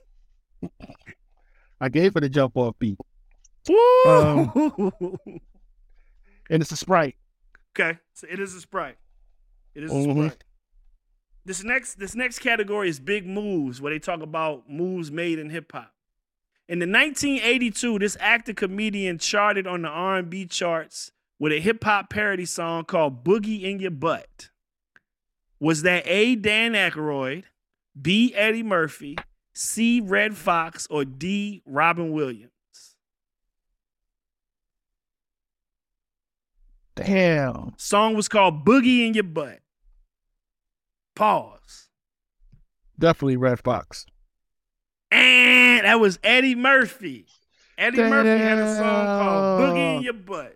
I gave it a jump off beat, Woo! Um, and it's a Sprite. okay. So it is a Sprite. It is a Mhm. Sprite. This next this next category is big moves, where they talk about moves made in hip hop. In the 1982, this actor comedian charted on the R&B charts with a hip hop parody song called "Boogie in Your Butt." Was that A. Dan Aykroyd, B. Eddie Murphy, C. Redd Foxx, or D. Robin Williams? Damn. Song was called "Boogie in Your Butt." Pause. Definitely Redd Foxx. And that was Eddie Murphy. Eddie Murphy had a song called Boogie in Your Butt.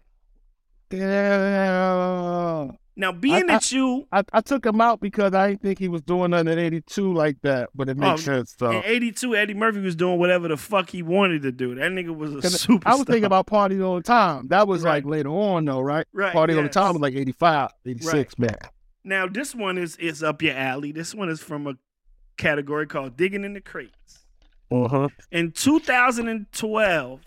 Damn. Now, being I- that you I, I took him out because I didn't think he was doing nothing in 82 like that, but it makes Oh, sense though. in 82, Eddie Murphy was doing whatever the fuck he wanted to do. That nigga was a superstar. I was thinking about Party All the Time. That was like later on though, right? Right, Party All the. Time was like 85, 86, man. Now, this one is is up your alley. This one is from a category called Digging in the Crates. Uh-huh. In 2012,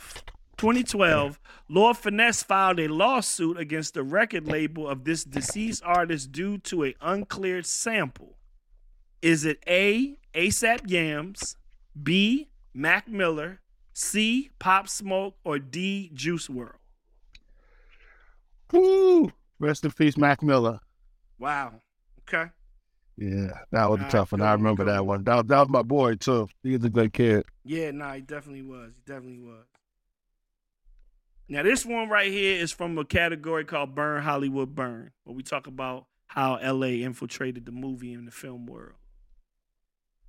2012, Lord Finesse filed a lawsuit against the record label of this deceased artist due to an uncleared sample. Is it A, ASAP Yams, B, Mac Miller, C, Pop Smoke, or D, Juice WRLD? Woo! Rest in peace, Mac Miller. Wow. Okay. Yeah, that was a tough one. I remember that one. That, was- that was my boy too. He was a good kid. Yeah, nah, he definitely was. He definitely was. Now, this one right here is from a category called Burn Hollywood Burn, where we talk about how LA infiltrated the movie and the film world.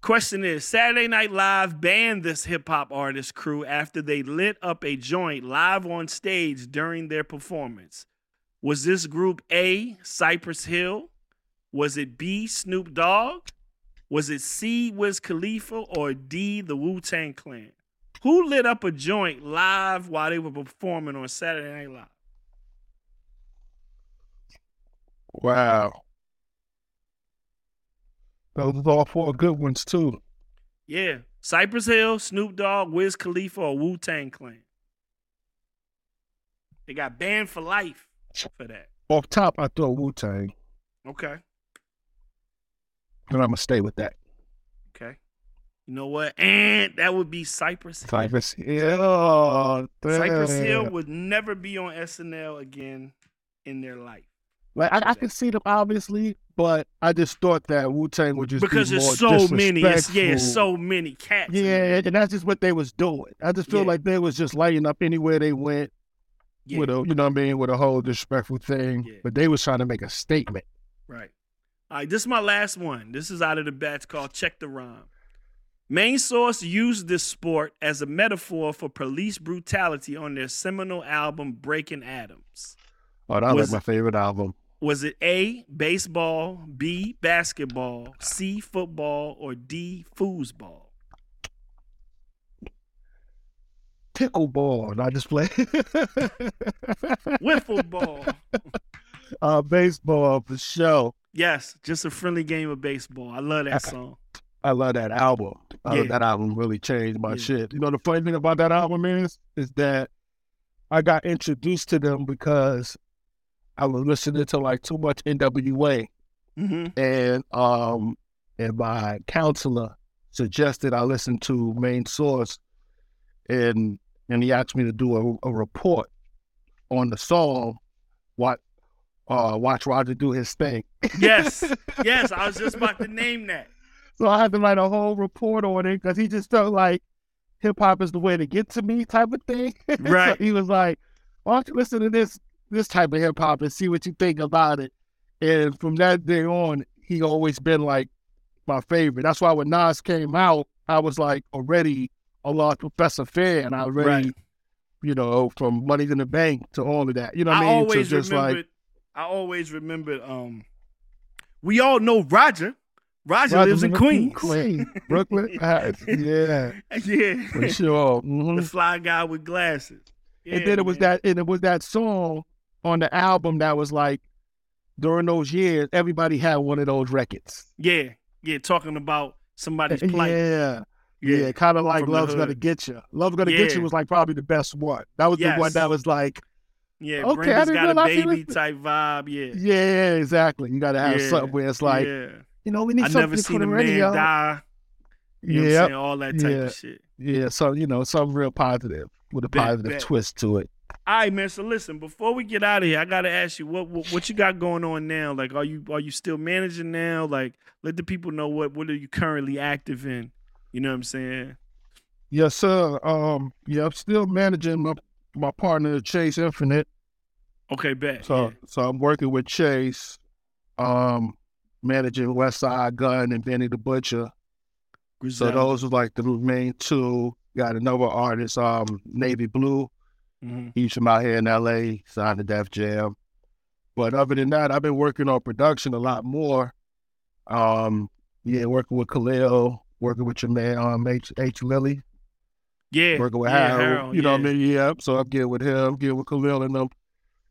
Question is Saturday Night Live banned this hip hop artist crew after they lit up a joint live on stage during their performance. Was this group A, Cypress Hill? Was it B, Snoop Dogg? Was it C, Wiz Khalifa, or D, the Wu Tang Clan? Who lit up a joint live while they were performing on Saturday Night Live? Wow. Those are all four good ones too. Yeah, Cypress Hill, Snoop Dogg, Wiz Khalifa, or Wu Tang Clan. They got banned for life for that. Off top, I thought Wu Tang, Okay, and I'm gonna stay with that. okay. You know what? And that would be Cypress Hill. Cypress Hill. Cypress. Hill would never be on SNL again in their life. Like I, I can see them obviously, but I just thought that Wu Tang would just because be there's more so many. It's, yeah, so many cats. Yeah, and that's just what they was doing. I just feel Yeah. like they was just lighting up anywhere they went Yeah. with a, you know what I mean, with a whole disrespectful thing. Yeah. But they was trying to make a statement. Right. All right, this is my last one. This is out of the batch called Check the Rhyme. Main Source used this sport as a metaphor for police brutality on their seminal album Breaking Atoms. Oh, that was like my favorite album. Was it A, baseball, B, basketball, C, football, or D, foosball? Pickleball, I just play Wiffle ball. uh, baseball for sure. Yes, just a friendly game of baseball. I love that song. I love that album. I Yeah. love that album really changed my Yeah. shit. You know the funny thing about that album is is that I got introduced to them because I was listening to like too much NWA, Mm-hmm. and um, and my counselor suggested I listen to Main Source, and and he asked me to do a, a report on the song, what uh, watch Roger do his thing. Yes, yes. I was just about to name that. So I had to write a whole report on it because he just felt like hip hop is the way to get to me type of thing. So Right. he was like, "Why don't you listen to this this type of hip hop and see what you think about it?" And from that day on, he always been like my favorite. That's why when Nas came out, I was like already a large Professor fan. I already, Right. you know, from Money in the Bank to all of that. You know what I I mean? always so just remembered. like I always remembered. Um, we all know Roger. Roger, Roger lives in Queens. Queens, Brooklyn. Yeah, yeah, for sure. Mhm. the fly guy with glasses. and then it was man. that and it was that song on the album that was like during those years everybody had one of those records Yeah, yeah. Talking about somebody's plight. yeah yeah, kind of like From love's gonna get you love's gonna get you was like probably the best one that was the one that was like Yeah, Okay, I didn't got a baby was- type vibe. Yeah, yeah exactly you gotta have Yeah, something where it's like yeah. you know we need I something never for seen a man radio die. You know? All that type Yeah. of shit. yeah so you know something real positive with a Bet, positive bet. twist to it All right, man. So listen, before we get out of here, I gotta ask you what, what what you got going on now. Like, are you are you still managing now? Like, let the people know what what are you currently active in. You know what I'm saying? yes sir um yeah i'm still managing my my partner chase infinite Okay, bet. So yeah. so I'm working with Chase, um, managing Westside Gunn and Benny the Butcher. So those are like the main two. Got another artist, um, Navy Blue. Mhm. He's from out here in LA, signed to Def Jam. But other than that, I've been working on production a lot more. Um, yeah, working with Khalil, working with your man um H H Lilly, Yeah. working with yeah, Harold, You know what I yeah. mean? Yeah. So I'm getting with him, getting with Khalil and them.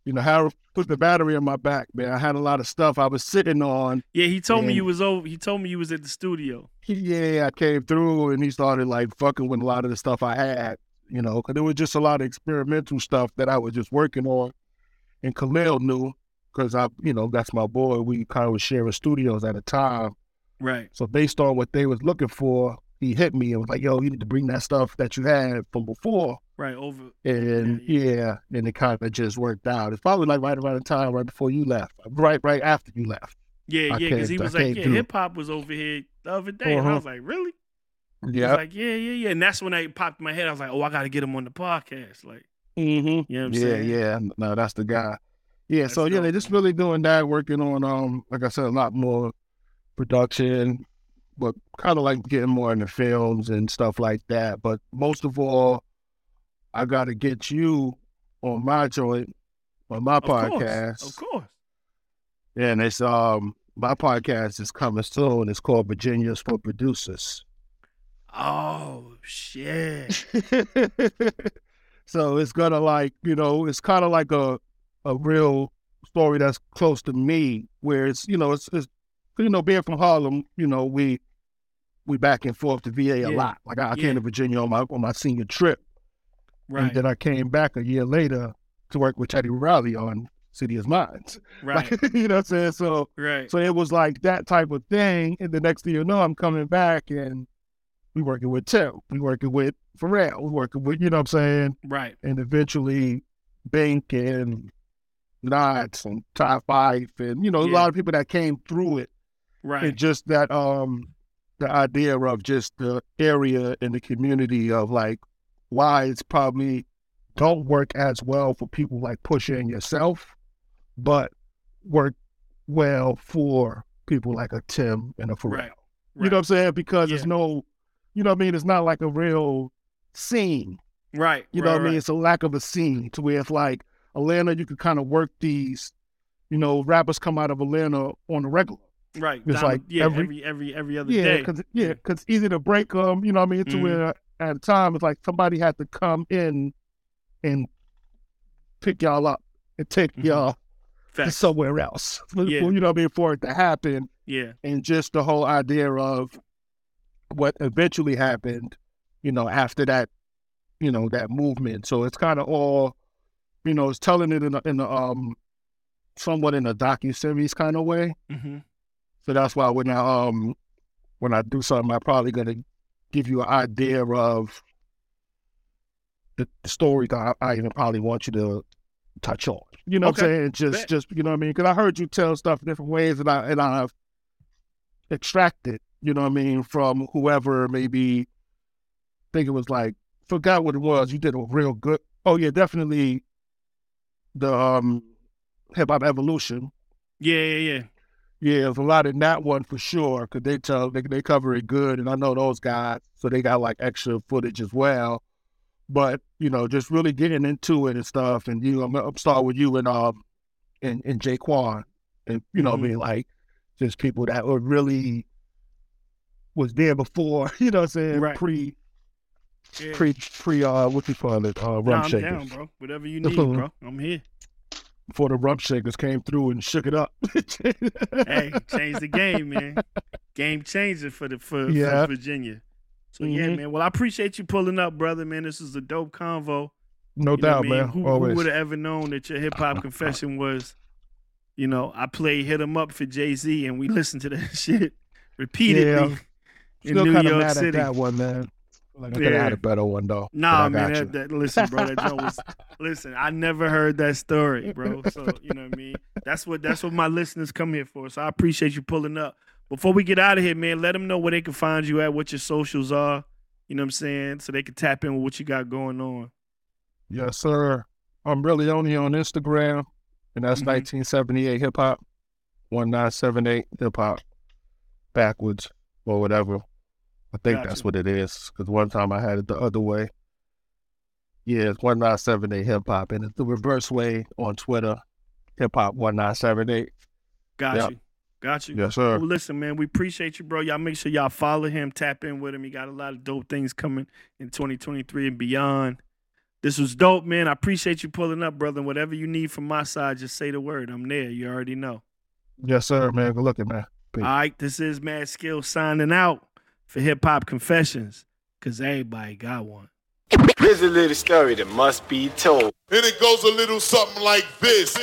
You know, Harold put the battery in my back, man. I had a lot of stuff I was sitting on. Yeah, he told me you was over. He told me you was at the studio. Yeah, I came through and he started like fucking with a lot of the stuff I had, you know, because there was just a lot of experimental stuff that I was just working on. And Khalil knew because I, you know, that's my boy. We kind of was sharing studios at a time. Right. So based on what they was looking for, he hit me and was like, yo, you need to bring that stuff that you had from before. Right. Over. And Yeah, yeah, and it kind of just worked out. It's probably like right around the time right before you left, right, right after you left. Yeah, I yeah. Because he came- I was like, yeah, hip hop was over here the other day, and I Uh-huh. was like, really? Yeah. like, yeah, yeah, yeah. And that's when I popped in my head. I was like, oh, I got to get him on the podcast. Like, Mm-hmm. you know what I'm yeah, saying? yeah. No, that's the guy. Yeah, That's so yeah, they're just really doing that, working on um, like I said, a lot more production, but kind of like getting more into films and stuff like that. But most of all, I got to get you on my joint, on my Of course. podcast, Of course. and it's um, my podcast is coming soon. It's called Virginia's for Producers. Oh shit. so it's gonna like you know it's kind of like a a real story that's close to me where it's you know it's, it's you know being from Harlem you know we we back and forth to VA a Yeah. lot like I, I Yeah. came to Virginia on my on my senior trip Right. and then I came back a year later to work with Teddy Riley on City of Minds right. Like, you know what I'm saying so right. so it was like that type of thing. And the next thing you know, I'm coming back and we working with Tim. We working with Pharrell. We working with, you know what I'm saying? Right. And eventually Bink and Nottz and Top Five and, you know, a lot of people that came through it. Right. And just that um the idea of just the area and the community of like why it's probably don't work as well for people like Pusha and yourself, but work well for people like a Tim and a Pharrell. Right. You know what I'm saying? Because Yeah. there's no, you know what I mean? It's not like a real scene. Right. You right, know what I mean? It's a lack of a scene to where it's like Atlanta, you could kind of work these, you know, rappers come out of Atlanta on the regular. Right. It's Down- like yeah, every- every every every other Yeah, day. because yeah, because it's easy to break them. You know what I mean? To Mhm. where at a time it's like somebody had to come in and pick y'all up and take Mhm. y'all to somewhere else. Yeah. you know what I mean? For it to happen, yeah. and just the whole idea of what eventually happened, you know, after that, you know, that movement. So it's kind of all you know, is telling it in a, in a um, somewhat in a docu series kind of way. Mm-hmm. So that's why when I um, when I do something, I'm probably gonna give you an idea of the, the story that I, I even probably want you to touch on. You know what I'm saying? Just, Bet. just you know what I mean? Because I heard you tell stuff different ways, and I and I've extracted, you know what I mean, from whoever maybe think it was like forgot what it was. You did a real good. Oh yeah, definitely the um hip hop evolution. Yeah, yeah, yeah. Yeah, there's a lot in that one for sure because they tell they they cover it good, and I know those guys, so they got like extra footage as well. But you know, just really getting into it and stuff, and you, I'm, I'm start with you and um and and Jaquan, and you know, what I mean, like just people that were really was there before, you know, what I'm saying Right. pre yeah. pre pre uh what you call it uh rum Nah, I'm shakers down, bro. Whatever you need, bro. I'm here. Before the rump shakers came through and shook it up. Hey, change the game, man. Game changer for the for, Yeah. for Virginia. So yeah, Mhm. man. Well, I appreciate you pulling up, brother. Man, this is a dope convo. no You doubt, I mean? man. Who, Always. would have ever known that your hip hop confession was, you know, I play hit 'em up for Jay Z and we listened to that shit repeatedly Yeah. in New York mad City. at that one, man. Like I could have Yeah. had a better one though. but Nah, I man. That, that, listen, bro. That joint was. listen, I never heard that story, bro. So you know what I mean. That's what that's what my listeners come here for. So I appreciate you pulling up. Before we get out of here, man, let them know where they can find you at, what your socials are. You know what I'm saying, so they can tap in with what you got going on. Yes, sir. I'm really only on Instagram, and that's Mhm. 1978 hip hop, 1978 hip hop, backwards or whatever. I think that's what it is. Because one time I had it the other way. Yeah, it's 1978 hip hop, and it's the reverse way on Twitter, hip hop 1978. Got Yeah. you, got you. Yes, sir. Well, listen, man, we appreciate you, bro. Y'all make sure y'all follow him, tap in with him. He got a lot of dope things coming in 2023 and beyond. This was dope, man. I appreciate you pulling up, brother. And whatever you need from my side, just say the word. I'm there. You already know. Yes, sir, man. Good looking, man. Peace. All right, this is Mad Skillz signing out for Hip Hop Confessions, because everybody got one. Here's a little story that must be told. And it goes a little something like this.